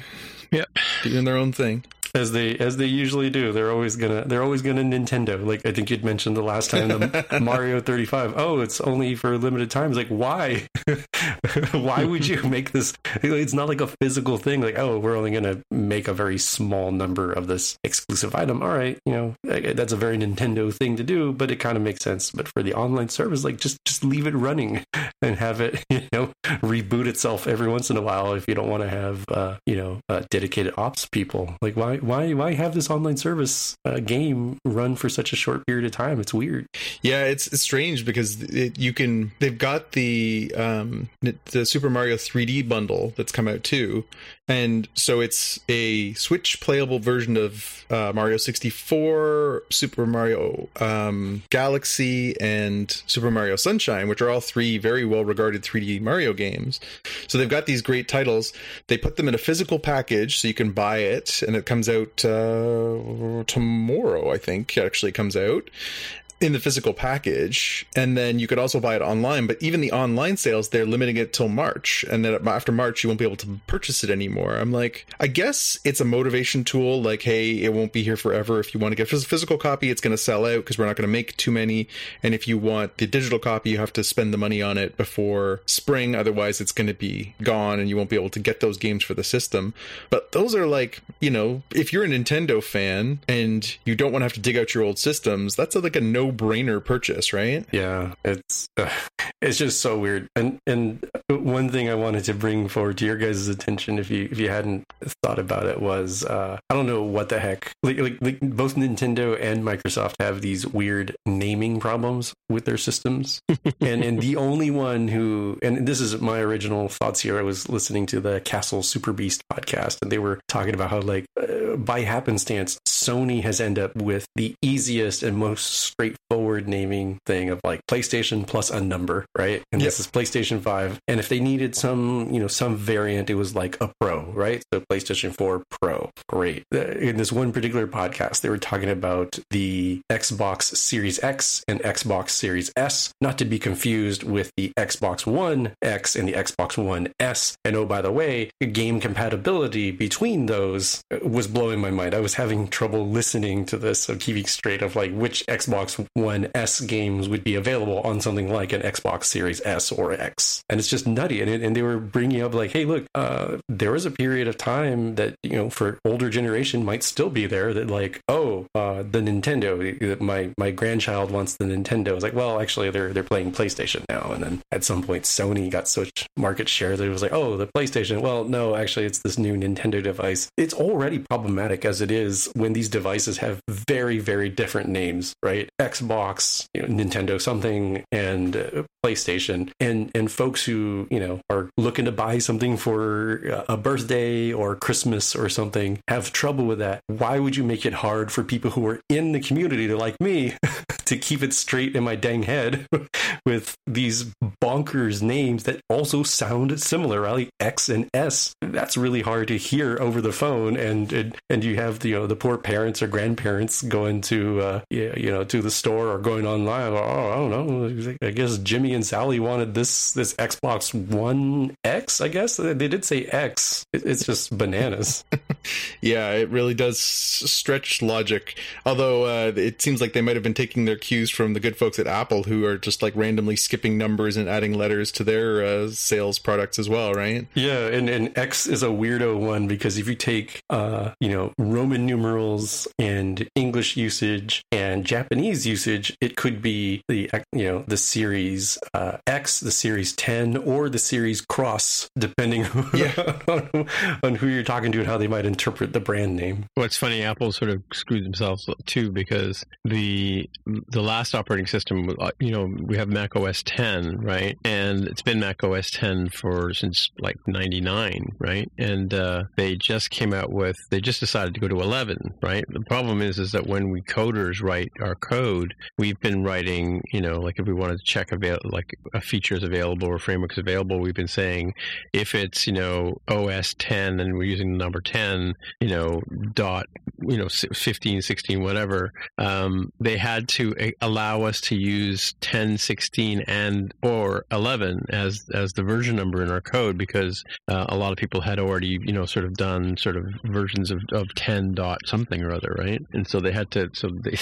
Yep. doing their own thing. As they as they usually do. They're always gonna they're always gonna Nintendo. Like I think you'd mentioned the last time the <laughs> Mario 35. Oh, it's only for limited times. Like why? <laughs> why would you make this? It's not like a physical thing. Like oh, we're only gonna make a very small number of this exclusive item. All right, you know that's a very Nintendo thing to do, but it kind of makes sense. But for the online service, like just just leave it running <laughs> and have it you know reboot itself every once in a while if you don't want to have uh, you know uh, dedicated ops people. Like why why why have this online service uh, game run for such a short period of time? It's weird. Yeah, it's, it's strange because it, you can. They've got the um, the Super Mario 3D bundle that's come out too, and so it's a Switch playable version of uh, Mario 64, Super Mario um, Galaxy, and Super Mario Sunshine, which are all three very well regarded 3D Mario games. So they've got these great titles. They put them in a physical package so you can buy it, and it comes out uh, tomorrow. I think actually comes out in the physical package and then you could also buy it online but even the online sales they're limiting it till march and then after march you won't be able to purchase it anymore. I'm like i guess it's a motivation tool like hey it won't be here forever. If you want to get a physical copy it's going to sell out because we're not going to make too many. And if you want the digital copy you have to spend the money on it before spring otherwise it's going to be gone and you won't be able to get those games for the system. But those are like you know if you're a nintendo fan and you don't want to have to dig out your old systems that's like a no no-brainer purchase, right? Yeah, it's uh, <sighs> it's just so weird. And and one thing I wanted to bring forward to your guys' attention, if you if you hadn't thought about it, was uh, I don't know what the heck. Like, like, like both Nintendo and Microsoft have these weird naming problems with their systems, <laughs> and and the only one who and this is my original thoughts here. I was listening to the Castle Super Beast podcast, and they were talking about how like uh, by happenstance, Sony has ended up with the easiest and most straightforward straightforward naming thing of like PlayStation plus a number, right? And Yep. this is PlayStation 5. And if they needed some, you know, some variant, it was like a Pro, right? So PlayStation 4 Pro. Great. Uh, In this one particular podcast, they were talking about the Xbox Series X and Xbox Series S, not to be confused with the Xbox One X and the Xbox One S. And oh, by the way, game compatibility between those was blowing my mind. I was having trouble listening to this, so keeping straight of like which Xbox One S games would be available on something like an Xbox Series S or X. And it's just nutty. And, it, and they were bringing up like, hey, look, uh, there was a period of time that, you know, for older generation might still be there that like, oh, uh, the Nintendo, my, my grandchild wants the Nintendo. It's like, well, actually they're, they're playing PlayStation now. And then at some point, Sony got such market share that it was like, oh, the PlayStation. Well, no, actually it's this new Nintendo device. It's already problematic as it is when these devices have very, very different names, right? Xbox, you know, Nintendo something, and PlayStation, and and folks who you know are looking to buy something for a birthday or Christmas or something have trouble with that. Why would you make it hard for people who are in the community to like me <laughs> to keep it straight in my dang head <laughs> with these bonkers names that also sound similar, right? Like X and S. That's really hard to hear over the phone, and and, and you have the you know the poor parents or grandparents going to uh, you know to the store or going online. Or, Oh, I don't know. I guess Jimmy and Sally wanted this this Xbox One X. I guess they did say X. It's just bananas. <laughs> Yeah, it really does stretch logic. Although uh, it seems like they might have been taking their cues from the good folks at Apple, who are just like randomly skipping numbers and adding letters to their uh, sales products as well, right? Yeah, and, and X is a weirdo one because if you take uh, you know, Roman numerals and English usage and Japanese usage, it could be the you know, the series uh, X, the series 10 or the series cross depending <laughs> on, on who you're talking to and how they might interpret the brand name. What's funny, Apple sort of screwed themselves too because the the last operating system, uh, you know, we have Mac OS 10, right? And it's been Mac OS 10 for since like 99, right? And uh, they just came out with, they just decided to go to 11, right? The problem is, is that when we coders write our code, we've been writing, you know, like if we wanted to check avail- like a feature is available or framework is available, we've been saying if it's, you know, OS 10 and we're using the number 10, you know, dot, you know, 15, 16, whatever, um, they had to a- allow us to use 10, 16, and or 11 as as the version number in our code because uh, a lot of people had already, you know, sort of done sort of versions of, of 10 dot something or other, right? And so they had to, so they,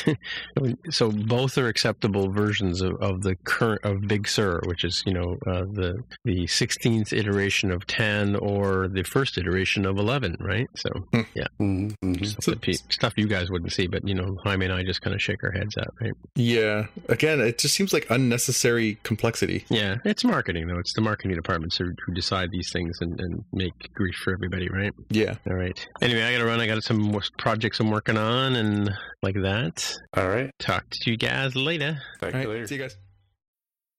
<laughs> so both are acceptable versions of, of the current of Big Sur, which is, you know, uh, the the 16th iteration of 10 or the first iteration of 11, right? So yeah, Mm-hmm. stuff, that pe- stuff you guys wouldn't see, but you know, Jaime and I just kind of shake our heads at, right? Yeah. Again, it just seems like unnecessary complexity. Yeah, it's marketing though. It's the marketing departments who, who decide these things and, and make grief for everybody, right? Yeah. All right. Anyway, I got to run. I got some more projects I'm working on and like that. All right. Talk to you guys later. Talk All you right. later. See you guys.